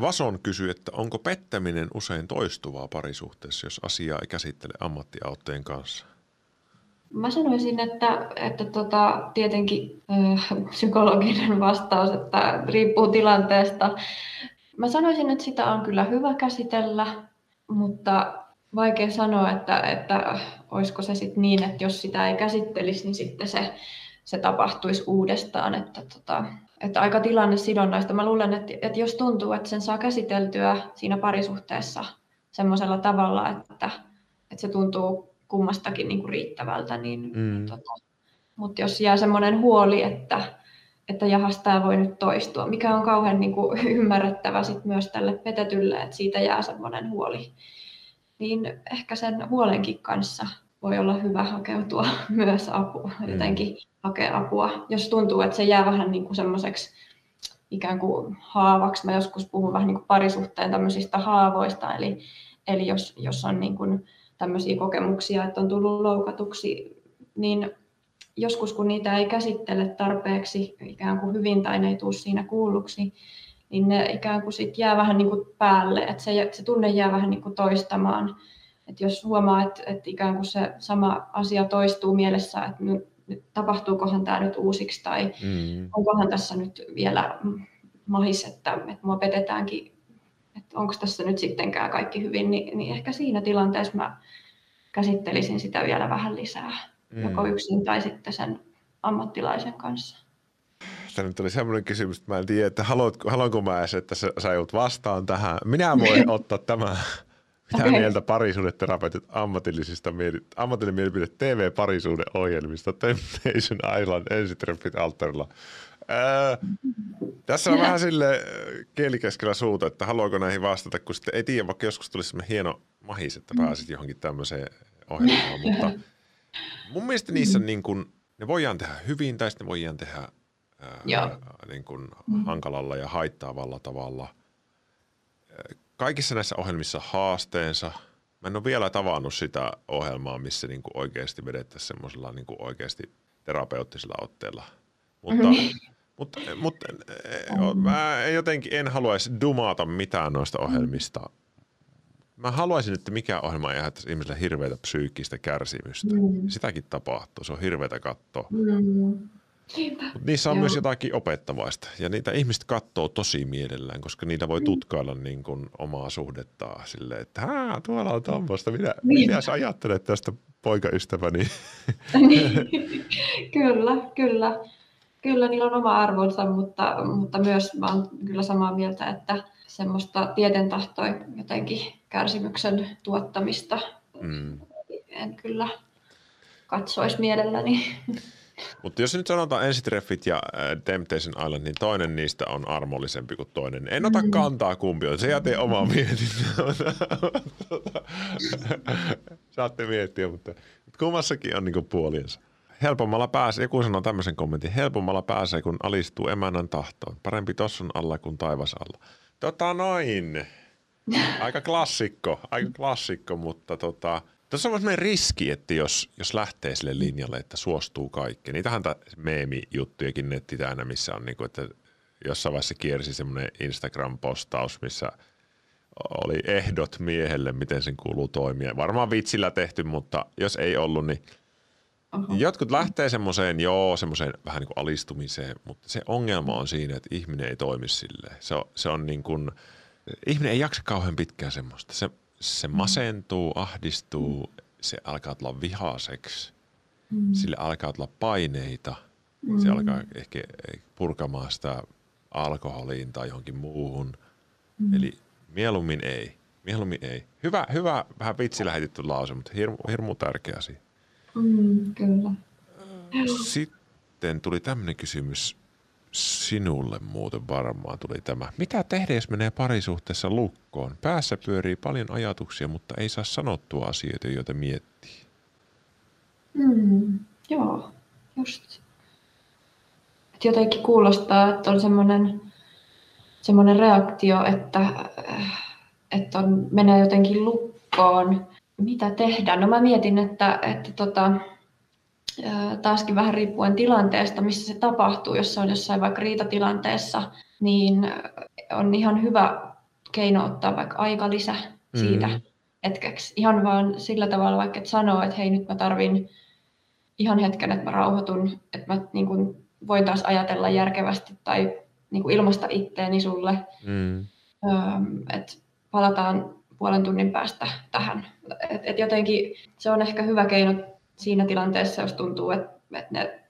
Vason kysyy, että onko pettäminen usein toistuvaa parisuhteessa, jos asiaa ei käsittele ammattiautteen kanssa? Mä sanoisin, että, että tota, tietenkin äh, psykologinen vastaus, että riippuu tilanteesta. Mä sanoisin, että sitä on kyllä hyvä käsitellä, mutta vaikea sanoa, että, että olisiko se sitten niin, että jos sitä ei käsittelisi, niin sitten se, se tapahtuisi uudestaan. Että, tota, että aika tilanne sidonnaista. Mä luulen, että, että jos tuntuu, että sen saa käsiteltyä siinä parisuhteessa semmoisella tavalla, että, että se tuntuu kummastakin niin kuin riittävältä, niin mm. tota, mutta jos jää semmoinen huoli, että, että jahas tämä voi nyt toistua, mikä on kauhean niin kuin ymmärrettävä sit myös tälle petetylle, että siitä jää semmoinen huoli, niin ehkä sen huolenkin kanssa voi olla hyvä hakeutua myös apua, mm. Hakea apua, jos tuntuu, että se jää vähän niin kuin semmoiseksi ikään kuin haavaksi. Mä joskus puhun vähän niin kuin parisuhteen tämmöisistä haavoista, eli, eli jos, jos on niin kuin tämmöisiä kokemuksia, että on tullut loukatuksi, niin joskus kun niitä ei käsittele tarpeeksi ikään kuin hyvin tai ne ei tule siinä kuulluksi, niin ne ikään kuin sit jää vähän niin kuin päälle, että se, se tunne jää vähän niin kuin toistamaan. että jos huomaa, että, että ikään kuin se sama asia toistuu mielessä, että nyt, nyt tapahtuukohan tämä nyt uusiksi tai mm. onkohan tässä nyt vielä mahis, että, että mua petetäänkin että onko tässä nyt sittenkään kaikki hyvin, niin, niin ehkä siinä tilanteessa mä käsittelisin sitä vielä vähän lisää, mm. joko yksin tai sitten sen ammattilaisen kanssa. Tänne tuli semmoinen kysymys, että mä en tiedä, että haluatko, haluanko mä edes, että sä, sä joudut vastaan tähän. Minä voin ottaa tämä, mitä okay. mieltä parisuudeterapeutit ammatillisista ammatillinen mielipide TV-parisuudeohjelmista Temptation Island ensitreffit alttarilla. Ää, tässä on vähän sille kielikeskellä suuta, että haluaako näihin vastata, kun sitten ei tiedä, vaikka joskus tulisi semmoinen hieno mahis, että pääsit johonkin tämmöiseen ohjelmaan, mutta mun mielestä niissä niin kuin, ne voidaan tehdä hyvin tai sitten ne voidaan tehdä ää, niin kuin hankalalla ja haittaavalla tavalla. Kaikissa näissä ohjelmissa haasteensa. Mä en ole vielä tavannut sitä ohjelmaa, missä niin kuin oikeasti vedettäisiin semmoisella niin kuin oikeasti terapeuttisella otteella. Mutta mm-hmm. Mutta mut, mä jotenkin en haluaisi dumata mitään noista ohjelmista. Mä haluaisin, että mikä ohjelma ei aiheuttaisi ihmisille hirveätä psyykkistä kärsimystä. Mm. Sitäkin tapahtuu, se on hirveätä katsoa. Mm. Mut niissä on Joo. myös jotakin opettavaista. Ja niitä ihmiset katsoo tosi mielellään, koska niitä voi mm. tutkailla niin kuin omaa suhdettaan silleen, että Hää, tuolla on tuommoista. Mitä, niin. mitä sä ajattelet tästä poikaystäväni? kyllä, kyllä kyllä niillä on oma arvonsa, mutta, mutta myös mä olen kyllä samaa mieltä, että semmoista tieten tahtoa jotenkin kärsimyksen tuottamista mm. en kyllä katsoisi mielelläni. Mutta jos nyt sanotaan ensitreffit ja äh, Temptation Island, niin toinen niistä on armollisempi kuin toinen. En ota mm. kantaa kumpi on, se jäte omaa mietintöä. Saatte miettiä, mutta kummassakin on niinku puoliensa helpommalla pääsee, joku sanoo tämmöisen kommentin, helpommalla pääsee, kun alistuu emännän tahtoon. Parempi tossun alla kuin taivas alla. Tota noin. Aika klassikko, aika klassikko, mutta tota, tuossa on semmoinen riski, että jos, jos lähtee sille linjalle, että suostuu kaikki. Niitähän meemi-juttujakin netti täynnä, missä on niinku, että jossain vaiheessa kiersi semmoinen Instagram-postaus, missä oli ehdot miehelle, miten sen kuuluu toimia. Varmaan vitsillä tehty, mutta jos ei ollut, niin – Oho. Jotkut lähtee semmoiseen, joo, semmoiseen vähän niin kuin alistumiseen, mutta se ongelma on siinä, että ihminen ei toimi silleen. Se on, se on niin kuin, ihminen ei jaksa kauhean pitkään semmoista. Se, se mm. masentuu, ahdistuu, se alkaa tulla vihaseksi, mm. sille alkaa tulla paineita, mm. se alkaa ehkä purkamaan sitä alkoholiin tai johonkin muuhun. Mm. Eli mieluummin ei. Mieluummin ei. Hyvä, hyvä vähän vitsi lähetetty lause, mutta hirmu, hirmu tärkeä asia. Mm, kyllä. Sitten tuli tämmöinen kysymys sinulle muuten varmaan tuli tämä. Mitä tehdä, jos menee parisuhteessa lukkoon? Päässä pyörii paljon ajatuksia, mutta ei saa sanottua asioita, joita miettii. Mm, joo, just. Et jotenkin kuulostaa, että on semmoinen, semmoinen reaktio, että, että on, menee jotenkin lukkoon mitä tehdä? No mä mietin, että, että tota, taaskin vähän riippuen tilanteesta, missä se tapahtuu, jos se on jossain vaikka riitatilanteessa, niin on ihan hyvä keino ottaa vaikka aika lisä siitä mm. hetkeksi. Ihan vaan sillä tavalla vaikka, että sanoo, että hei nyt mä tarvin ihan hetken, että mä rauhoitun, että mä niin kuin voin taas ajatella järkevästi tai niin kuin ilmaista itteeni sulle. Mm. että palataan puolen tunnin päästä tähän. Et, et jotenkin se on ehkä hyvä keino siinä tilanteessa, jos tuntuu, että, että ne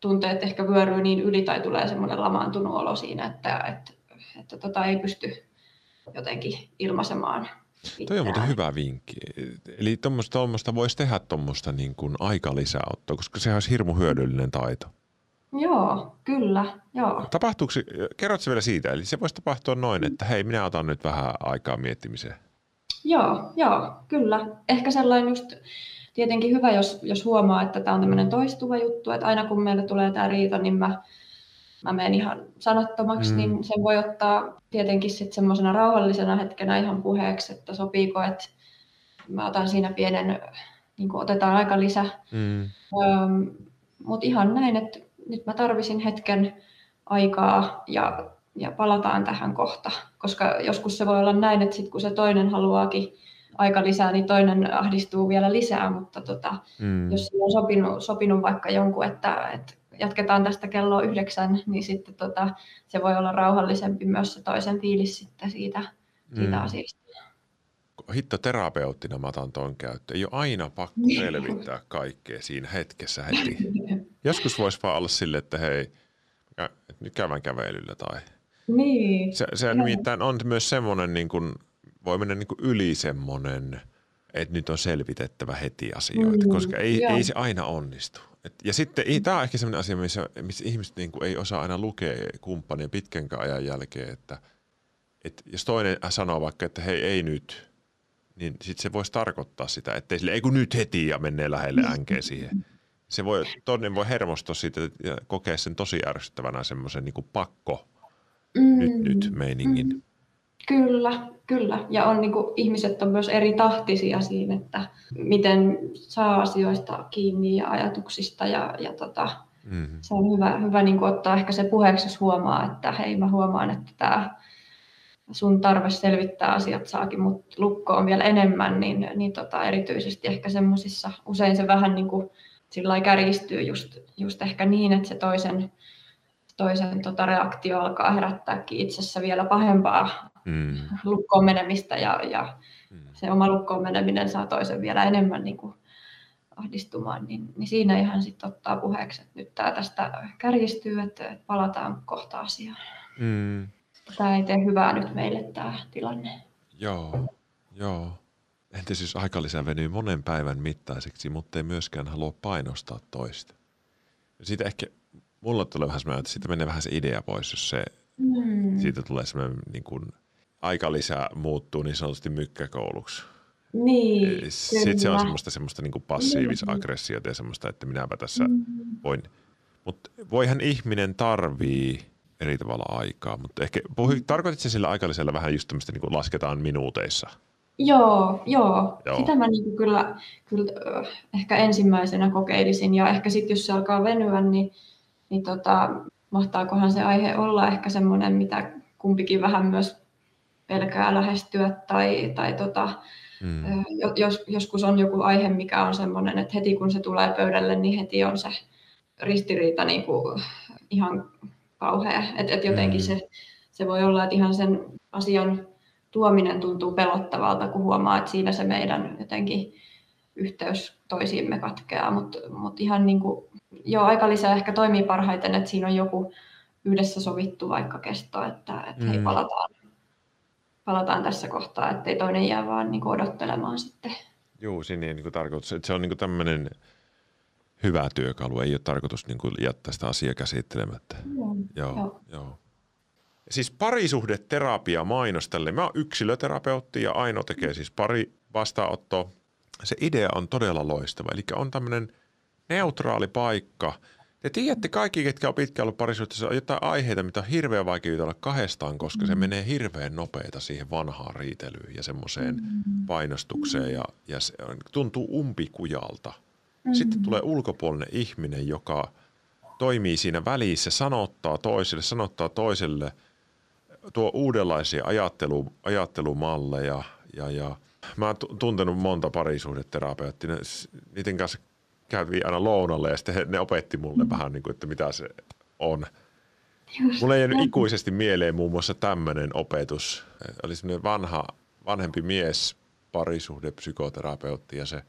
tunteet ehkä vyöryy niin yli tai tulee semmoinen lamaantunut olo siinä, että, että, että tota ei pysty jotenkin ilmaisemaan. Toi on muuten hyvä vinkki. Eli tuommoista voisi tehdä tuommoista niin kuin aikalisäottoa, koska se olisi hirmu hyödyllinen taito. Joo, kyllä. Joo. Tapahtuuko, kerrotko vielä siitä, eli se voisi tapahtua noin, että hei, minä otan nyt vähän aikaa miettimiseen. Joo, joo, kyllä. Ehkä sellainen just tietenkin hyvä, jos, jos huomaa, että tämä on tämmöinen toistuva juttu, että aina kun meille tulee tämä riita, niin mä, mä menen ihan sanattomaksi, mm. niin sen voi ottaa tietenkin sitten semmoisena rauhallisena hetkenä ihan puheeksi, että sopiiko, että mä otan siinä pienen, niin kuin otetaan aika lisä. Mm. Öm, Mutta ihan näin, että nyt mä tarvisin hetken aikaa ja, ja palataan tähän kohta, koska joskus se voi olla näin, että sit kun se toinen haluaakin aika lisää, niin toinen ahdistuu vielä lisää, mutta tota, mm. jos on sopinut, sopinut vaikka jonkun, että, että jatketaan tästä kello yhdeksän, niin sitten tota, se voi olla rauhallisempi myös se toisen fiilis sitten siitä, siitä mm. asiasta. Hitto terapeuttina mä otan tuon käyttöön. Ei ole aina pakko selvittää kaikkea siinä hetkessä heti. Joskus voisi vaan olla sille, että hei, nyt käydään kävelyllä tai... Niin. Se, se nimittäin on myös semmoinen niin kuin, voi mennä niin kuin yli semmoinen, että nyt on selvitettävä heti asioita, mm, koska ei, ei se aina onnistu. Et, ja sitten tämä on ehkä semmoinen asia, missä, missä ihmiset niin kuin ei osaa aina lukea kumppanien pitkän ajan jälkeen, että, että jos toinen sanoo vaikka, että hei ei nyt, niin sitten se voisi tarkoittaa sitä, että sille ei kun nyt heti ja menee lähelle änkeä siihen. Se voi, toinen voi hermostua siitä ja kokea sen tosi ärsyttävänä semmoisen niin pakko mm. nyt, nyt meiningin. Mm. Kyllä, kyllä. Ja on, niin kuin, ihmiset on myös eri tahtisia siinä, että miten saa asioista kiinni ja ajatuksista. Ja, ja tota, mm-hmm. se on hyvä, hyvä niin kuin, ottaa ehkä se puheeksi, jos huomaa, että hei mä huomaan, että tämä sun tarve selvittää asiat saakin mut lukkoon vielä enemmän, niin, niin tota, erityisesti ehkä semmoisissa, usein se vähän niin kuin, sillä kärjistyy just, just ehkä niin, että se toisen, toisen tota, reaktio alkaa herättääkin itsessä vielä pahempaa mm. lukkoon menemistä ja, ja mm. se oma lukkoon meneminen saa toisen vielä enemmän niin kuin ahdistumaan, niin, niin siinä ihan sitten ottaa puheeksi, että nyt tämä tästä kärjistyy, että, että palataan kohta asiaan. Mm. Tämä ei tee hyvää nyt meille tämä tilanne. Joo, joo. Entä siis aikalisä venyy monen päivän mittaiseksi, mutta ei myöskään halua painostaa toista. Siitä ehkä, mulla tulee vähän semmoinen, että siitä menee vähän se idea pois, jos se, mm. siitä tulee semmoinen niin kuin, aikalisä muuttuu niin sanotusti mykkäkouluksi. Niin, Sitten se on semmoista, semmoista niin passiivis-aggressiota ja semmoista, että minäpä tässä mm. voin. Mutta voihan ihminen tarvii eri tavalla aikaa, mutta ehkä puhui, tarkoititko sillä aikalisella vähän just tämmöistä niin lasketaan minuuteissa? Joo, joo. joo. Sitä mä niin kyllä, kyllä ehkä ensimmäisenä kokeilisin ja ehkä sitten jos se alkaa venyä, niin, niin tota, mahtaakohan se aihe olla ehkä semmoinen, mitä kumpikin vähän myös pelkää lähestyä tai, tai tota, mm. jos, joskus on joku aihe, mikä on semmoinen, että heti kun se tulee pöydälle, niin heti on se ristiriita niin kuin ihan kauhea. Että et jotenkin mm. se, se voi olla, että ihan sen asian tuominen tuntuu pelottavalta, kun huomaa, että siinä se meidän jotenkin yhteys toisiimme katkeaa, mutta mut ihan niin kuin, jo aika lisää ehkä toimii parhaiten, että siinä on joku yhdessä sovittu vaikka kesto, että, että mm. hei, palataan, palataan tässä kohtaa, ettei toinen jää vaan niin odottelemaan sitten. Joo, siinä ei niin tarkoitus, että se on niin tämmöinen hyvä työkalu, ei ole tarkoitus niin kuin jättää sitä asiaa käsittelemättä. Mm. Joo, joo. joo. Siis parisuhdeterapia mainos tälle. Mä oon yksilöterapeutti ja Aino tekee siis pari vastaanottoa. Se idea on todella loistava. Eli on tämmöinen neutraali paikka. Te tiedätte kaikki, ketkä on pitkään ollut parisuhteessa, on jotain aiheita, mitä on hirveän vaikea jutella kahdestaan, koska mm. se menee hirveän nopeita siihen vanhaan riitelyyn ja semmoiseen mm. painostukseen ja, ja se on, tuntuu umpikujalta. Mm. Sitten tulee ulkopuolinen ihminen, joka toimii siinä välissä, sanottaa toiselle, sanottaa toiselle, tuo uudenlaisia ajattelu, ajattelumalleja ja, ja mä oon tuntenut monta parisuhdeterapeuttia. Niiden kanssa kävi aina lounalle ja sitten he, ne opetti mulle mm. vähän niin kuin, että mitä se on. Just Mulle ei jäänyt ikuisesti mieleen muun muassa tämmöinen opetus. Oli semmoinen vanha, vanhempi mies, parisuhdepsykoterapeutti ja se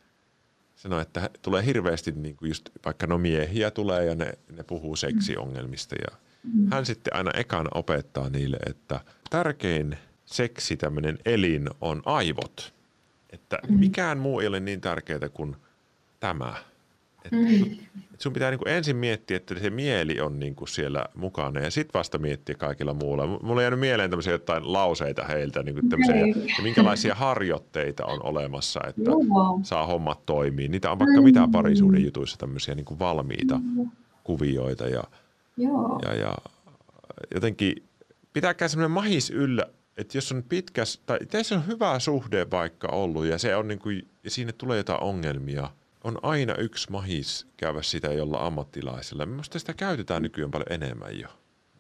sanoi, että tulee hirveästi niin kuin just, vaikka no miehiä tulee ja ne, ne puhuu seksiongelmista ja mm. hän sitten aina ekana opettaa niille, että tärkein seksi tämmöinen elin on aivot. Että mm. mikään muu ei ole niin tärkeää kuin tämä. Että mm. et sun pitää niinku ensin miettiä, että se mieli on niinku siellä mukana ja sitten vasta miettiä kaikilla muulla. Mulla on jäänyt mieleen tämmöisiä jotain lauseita heiltä, niinku tämmöisiä, ja minkälaisia harjoitteita on olemassa, että saa hommat toimii. Niitä on vaikka mitä parisuuden jutuissa tämmöisiä niinku valmiita kuvioita ja, ja, ja jotenkin pitääkään semmoinen mahis yllä, että jos on pitkäs, tai tässä on hyvä suhde vaikka ollut ja se on niin kuin, ja siinä tulee jotain ongelmia, on aina yksi mahis käydä sitä jolla ammattilaisella. Minusta sitä käytetään nykyään paljon enemmän jo.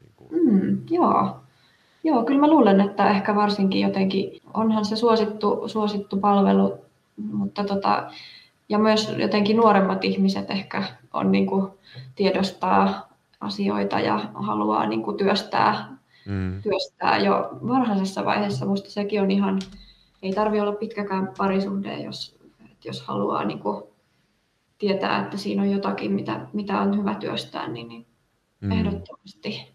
Niin kuin. Mm, joo. joo, kyllä mä luulen, että ehkä varsinkin jotenkin, onhan se suosittu, suosittu palvelu, mutta tota, ja myös jotenkin nuoremmat ihmiset ehkä on niin kuin, tiedostaa asioita ja haluaa niin kuin, työstää mm. työstää jo varhaisessa vaiheessa. Minusta sekin on ihan, ei tarvitse olla pitkäkään parisuhde, jos, jos haluaa niin kuin tietää, että siinä on jotakin, mitä, mitä on hyvä työstää, niin, niin mm. ehdottomasti.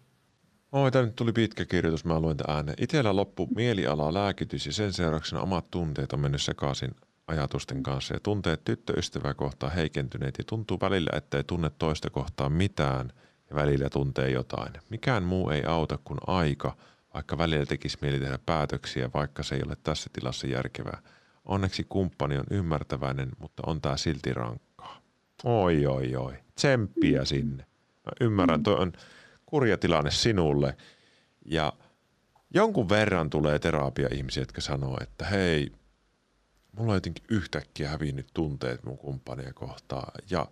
Oi, tämä nyt tuli pitkä kirjoitus, mä luen ääneen. Itellä loppu mieliala, lääkitys ja sen seurauksena omat tunteet on mennyt sekaisin ajatusten kanssa ja tunteet tyttöystävää kohtaan heikentyneet ja tuntuu välillä, että ei tunne toista kohtaan mitään – ja välillä tuntee jotain. Mikään muu ei auta kuin aika, vaikka välillä tekisi mieli tehdä päätöksiä, vaikka se ei ole tässä tilassa järkevää. Onneksi kumppani on ymmärtäväinen, mutta on tää silti rankkaa. Oi, oi, oi. Tsemppiä sinne. Mä ymmärrän, toi on kurja tilanne sinulle. Ja jonkun verran tulee terapia-ihmisiä, jotka sanoo, että hei, mulla on jotenkin yhtäkkiä hävinnyt tunteet mun kumppania kohtaan. Ja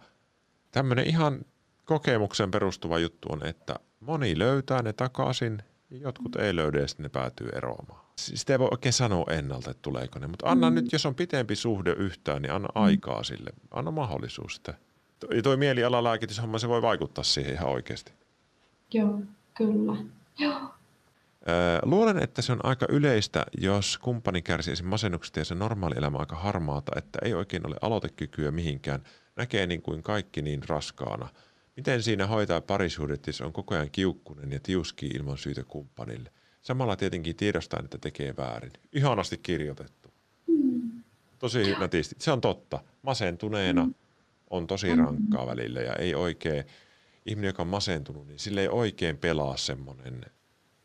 tämmöinen ihan kokemukseen perustuva juttu on, että moni löytää ne takaisin ja jotkut ei löydä ja sitten ne päätyy eroamaan. Sitä ei voi oikein sanoa ennalta, että tuleeko ne, mutta anna mm. nyt, jos on pitempi suhde yhtään, niin anna mm. aikaa sille. Anna mahdollisuus sitä. Ja toi mielialalääkityshomma, se voi vaikuttaa siihen ihan oikeasti. Joo, kyllä. Joo. Luulen, että se on aika yleistä, jos kumppani kärsii masennuksesta ja se normaali elämä aika harmaata, että ei oikein ole aloitekykyä mihinkään. Näkee niin kuin kaikki niin raskaana – Miten siinä hoitaa parisuudet, jos on koko ajan kiukkunen ja tiuskii ilman syytä kumppanille? Samalla tietenkin tiedostaa, että tekee väärin. Ihanasti kirjoitettu. Mm. Tosi nätisti. Se on totta. Masentuneena mm. on tosi rankkaa välillä ja ei oikein, ihminen, joka on masentunut, niin sille ei oikein pelaa semmoinen,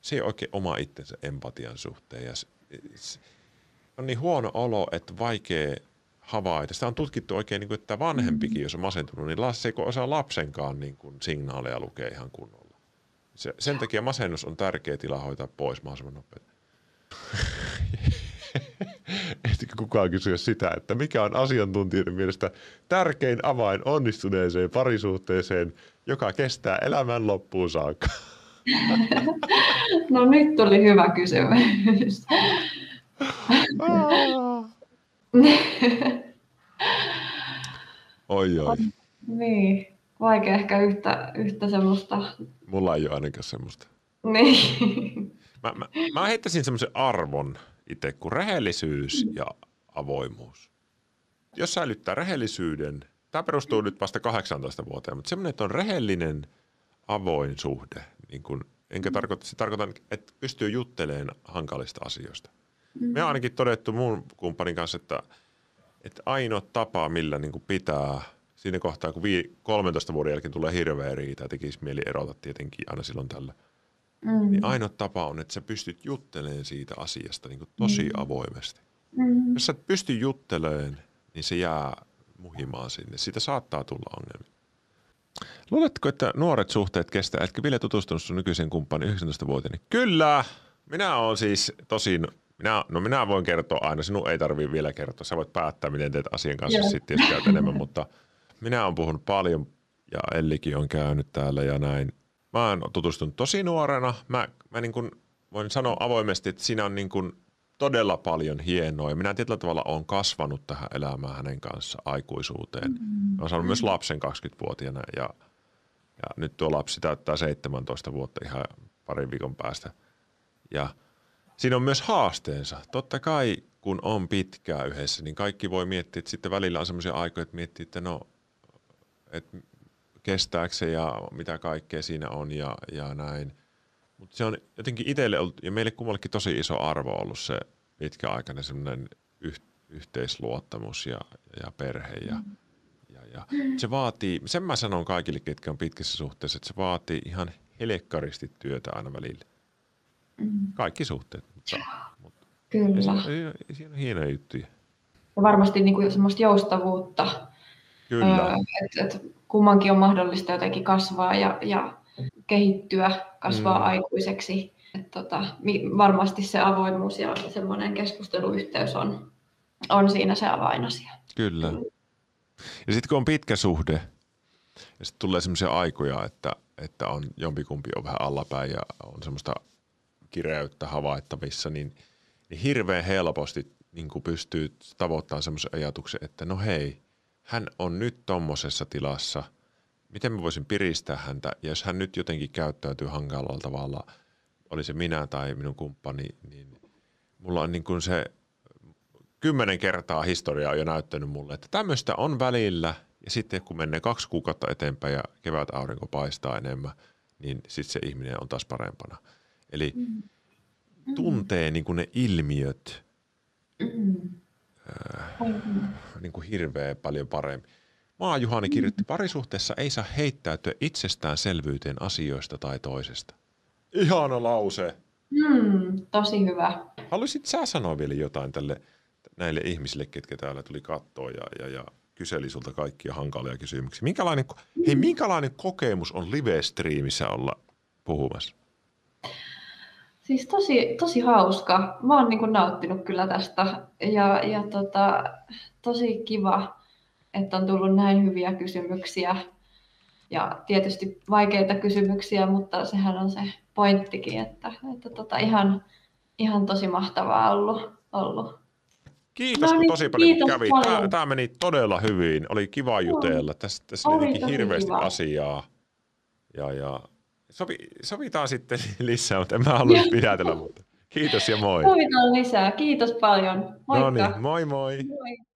se ei oikein oma itsensä empatian suhteen. Ja se, se, on niin huono olo, että vaikea havaita. Sitä on tutkittu oikein, niin kuin, että vanhempikin, jos on masentunut, niin se ei osaa lapsenkaan niin kuin, signaaleja lukea ihan kunnolla. Se, sen takia masennus on tärkeä tila hoitaa pois mahdollisimman nopeasti. Ehtikö kukaan kysyä sitä, että mikä on asiantuntijoiden mielestä tärkein avain onnistuneeseen parisuhteeseen, joka kestää elämän loppuun saakka? no nyt tuli hyvä kysymys. oi oi. Niin, vaikea ehkä yhtä, yhtä semmoista. Mulla ei ole ainakaan semmoista. Niin. Mä, mä, mä heittäisin semmoisen arvon itse kuin rehellisyys ja avoimuus. Jos säilyttää rehellisyyden, tämä perustuu nyt vasta 18 vuoteen, mutta semmoinen, että on rehellinen, avoin suhde, niin kun, enkä tarkoita, se tarkoitan, että pystyy juttelemaan hankalista asioista. Mm. Me on ainakin todettu mun kumppanin kanssa, että, että ainoa tapa, millä niin pitää siinä kohtaa, kun 13 vuoden jälkeen tulee hirveä riita, tekisi mieli erota tietenkin aina silloin tällä. Mm. Niin ainoa tapa on, että sä pystyt juttelemaan siitä asiasta niin tosi mm. avoimesti. Mm. Jos sä et pysty juttelemaan, niin se jää muhimaan sinne. Siitä saattaa tulla ongelmia. Luuletko, että nuoret suhteet kestää? Etkä vielä tutustunut sun nykyisen kumppanin 19-vuotiaani? Kyllä! Minä olen siis tosin minä, no minä voin kertoa aina, sinun ei tarvitse vielä kertoa. Sä voit päättää, miten teet asian kanssa Joo. sitten, jos käyt enemmän, mutta minä olen puhunut paljon ja Ellikin on käynyt täällä ja näin. Mä oon tutustunut tosi nuorena. Mä, mä niin kuin voin sanoa avoimesti, että siinä on niin kuin todella paljon hienoa. Ja minä tietyllä tavalla olen kasvanut tähän elämään hänen kanssa aikuisuuteen. Mm-hmm. Olen saanut myös lapsen 20-vuotiaana ja, ja nyt tuo lapsi täyttää 17 vuotta ihan parin viikon päästä. Ja siinä on myös haasteensa. Totta kai kun on pitkää yhdessä, niin kaikki voi miettiä, että sitten välillä on sellaisia aikoja, että miettii, että no, että kestääkö se ja mitä kaikkea siinä on ja, ja näin. Mutta se on jotenkin itselle ollut, ja meille kummallekin tosi iso arvo ollut se pitkäaikainen semmoinen yh, yhteisluottamus ja, ja perhe. Ja, mm. ja, ja se vaatii, sen mä sanon kaikille, ketkä on pitkässä suhteessa, että se vaatii ihan helekkaristi työtä aina välillä. Mm. Kaikki suhteet. Mutta, mutta Kyllä. Siinä on hienoja juttuja. Ja varmasti niin kuin semmoista joustavuutta. Kyllä. Että et kummankin on mahdollista jotenkin kasvaa ja, ja kehittyä, kasvaa mm. aikuiseksi. Et tota, varmasti se avoimuus ja semmoinen keskusteluyhteys on, on siinä se avainasia. Kyllä. Ja sitten kun on pitkä suhde, ja sitten tulee semmoisia aikoja, että, että on jompikumpi on vähän allapäin ja on semmoista kireyttä havaittavissa, niin, niin hirveän helposti niin pystyy tavoittamaan semmoisen ajatuksen, että no hei, hän on nyt tommosessa tilassa, miten mä voisin piristää häntä, ja jos hän nyt jotenkin käyttäytyy hankalalla tavalla, oli se minä tai minun kumppani, niin mulla on niin kuin se kymmenen kertaa historiaa jo näyttänyt mulle, että tämmöistä on välillä, ja sitten kun menee kaksi kuukautta eteenpäin ja kevät aurinko paistaa enemmän, niin sitten se ihminen on taas parempana. Eli mm. tuntee niin kuin ne ilmiöt mm. Niin kuin hirveän paljon paremmin. Maa Juhani kirjoitti, mm. parisuhteessa ei saa heittäytyä itsestäänselvyyteen asioista tai toisesta. Ihana lause. Mm, tosi hyvä. Haluaisit sä sanoa vielä jotain tälle näille ihmisille, ketkä täällä tuli kattoa ja, ja, ja kyseli sulta kaikkia hankalia kysymyksiä. Minkälainen, hei, minkälainen kokemus on live-striimissä olla puhumassa? Siis tosi, tosi hauska. Mä oon niin nauttinut kyllä tästä ja, ja tota, tosi kiva, että on tullut näin hyviä kysymyksiä ja tietysti vaikeita kysymyksiä, mutta sehän on se pointtikin, että, että tota, ihan, ihan tosi mahtavaa ollut. ollut. Kiitos no niin, tosi paljon, kiitos kävi. Tämä, tämä meni todella hyvin. Oli kiva jutella. Tässä, tässä oli hirveästi kiva. asiaa. Ja, ja sovi, sovitaan sitten lisää, mutta en mä halua pidätellä muuta. Kiitos ja moi. Sovitaan lisää. Kiitos paljon. Moikka. No niin, moi moi. moi.